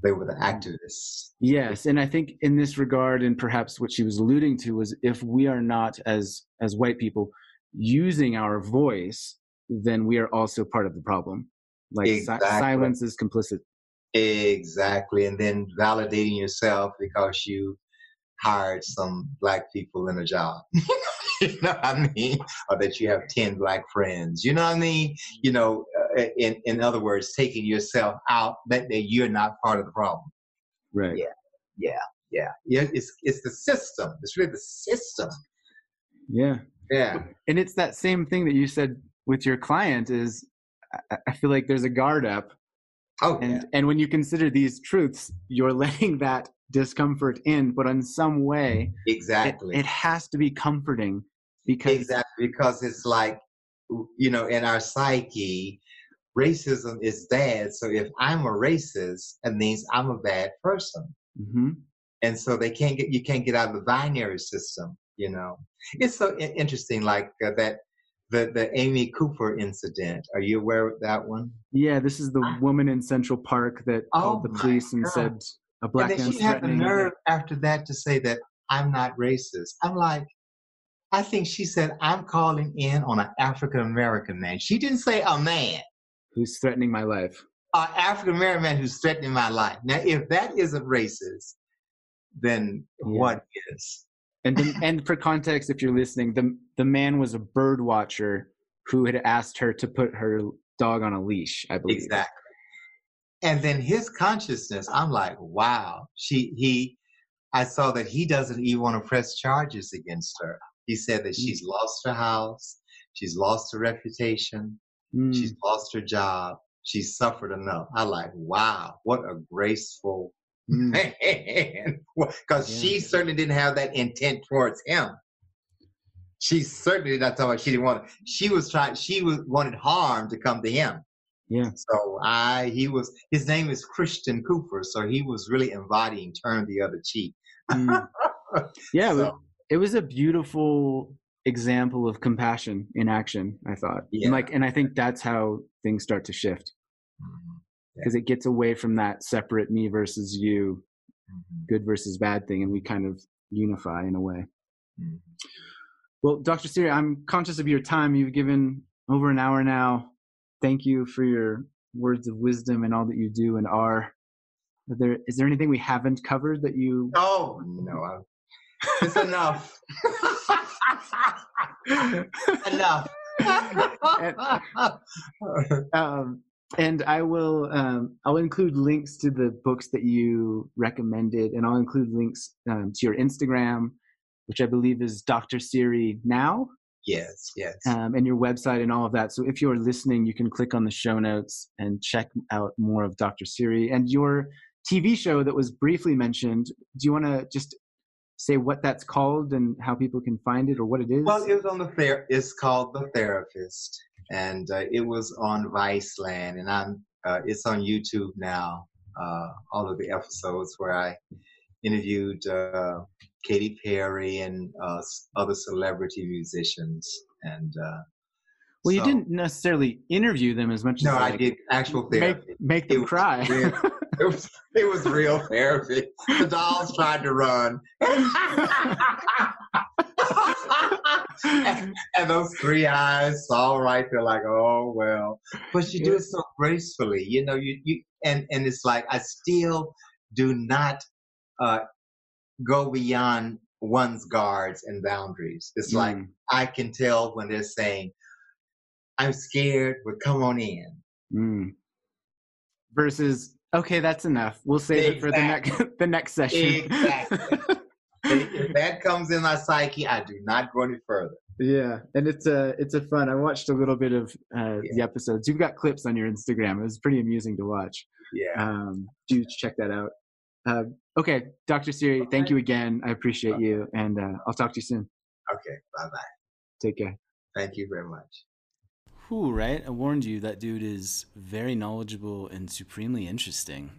They were the activists. Yes, and I think in this regard, and perhaps what she was alluding to was if we are not as as white people using our voice, then we are also part of the problem. Like si- silence is complicit. Exactly. And then validating yourself because you hired some black people in a job. [LAUGHS] you know what I mean? Or that you have 10 black friends. You know what I mean? You know, uh, in, in other words, taking yourself out, that, that you're not part of the problem. Right. Yeah. Yeah. Yeah. Yeah. It's, it's the system. It's really the system. Yeah. Yeah. And it's that same thing that you said with your client is I, I feel like there's a guard up Oh, and yeah. and when you consider these truths, you're [LAUGHS] letting that discomfort in, but in some way Exactly. it has to be comforting because Exactly, because it's like, you know, in our psyche, racism is bad. So if I'm a racist, it means I'm a bad person. Mhm. And so they can't get, you can't get out of the binary system, you know. It's so interesting, like uh, that, the, the Amy Cooper incident. Are you aware of that one? Yeah, this is the Ah. woman in Central Park that Oh called the police and God. said a black and then she had the nerve after that to say that I'm not racist. I'm like, I think she said, I'm calling in on an African American man. She didn't say a man. who's threatening my life. an African American man who's threatening my life. Now, if that isn't racist, then Yeah. what is? And the, and for context, if you're listening, the the man was a bird watcher who had asked her to put her dog on a leash. I believe. Exactly. And then his consciousness, I'm like, wow. She he I saw that he doesn't even want to press charges against her. He said that she's lost her house, she's lost her reputation, Mm, she's lost her job, she's suffered enough. I like, wow, what a graceful mm. [LAUGHS] man. Because Yeah. she certainly didn't have that intent towards him. She certainly did not talk about she didn't want she was trying she was wanted harm to come to him. Yeah. So I he was his name is Christian Cooper, so he was really embodying turn the other cheek. Mm. [LAUGHS] Yeah, it was- So, it was a beautiful example of compassion in action. I thought, Yeah. and like, and I think that's how things start to shift mhm, because it gets away from that separate me versus you, mhm, good versus bad thing, and we kind of unify in a way. mhm. Well, Dr. Siri, I'm conscious of your time. You've given over an hour now. Thank you for your words of wisdom and all that you do and are. Are there is there anything we haven't covered that you? Oh no, I, it's enough. [LAUGHS] enough. [LAUGHS] [LAUGHS] um, and I will um, I'll include links to the books that you recommended, and I'll include links um, to your Instagram, which I believe is Dr. Siri now. yes, yes. um, and your website and all of that. So if you're listening, you can click on the show notes and check out more of Dr. Siri and your TV show that was briefly mentioned. Do you want to just say what that's called and how people can find it or what it is? Well, it was on the ther- It's called The Therapist, and uh, it was on Viceland, and I'm. Uh, it's on YouTube now. Uh, all of the episodes where I interviewed uh, Katy Perry and uh, other celebrity musicians, and uh, well, you didn't necessarily interview them as much No, as I like, did actual make, therapy. make It them was cry. real. It was it was real therapy. The dolls tried to run. [LAUGHS] [LAUGHS] and, [LAUGHS] and those three eyes all right they're like oh well but you do it so gracefully you know you you and and it's like i still do not uh go beyond one's guards and boundaries it's like Mm, i can tell when they're saying i'm scared but come on in mm. Versus, okay, that's enough. We'll save it for the next [LAUGHS] the next session. Exactly. [LAUGHS] if that comes in my psyche i do not go any further Yeah, and it's a it's a fun. I watched a little bit of uh, yeah. the episodes. You've got clips on your Instagram. It was pretty amusing to watch. Yeah. Um, do check that out. Uh, okay, Dr. Siri, thank you again. I appreciate okay. you, and uh, I'll talk to you soon. Okay, bye bye. Take care. Thank you very much. Who, right? I warned you that dude is very knowledgeable and supremely interesting.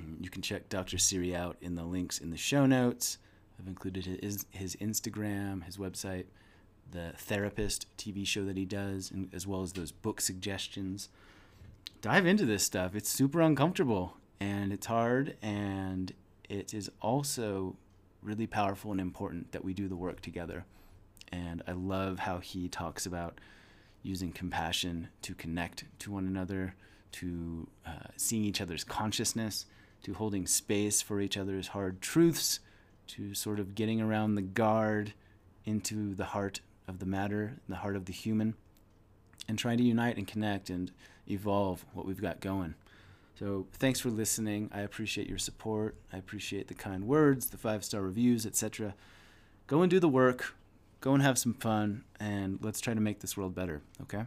Mm, you can check Dr. Siri out in the links in the show notes. I've included his, his Instagram, his website, the Therapist TV show that he does, and, as well as those book suggestions. Dive into this stuff. It's super uncomfortable and it's hard, and it is also really powerful and important that we do the work together. And I love how he talks about using compassion to connect to one another, to uh, seeing each other's consciousness, to holding space for each other's hard truths, to sort of getting around the guard into the heart of the matter, the heart of the human, and trying to unite and connect and evolve what we've got going. So thanks for listening. I appreciate your support. I appreciate the kind words, the five star reviews, etc. Go and do the work. Go and have some fun, and let's try to make this world better, okay?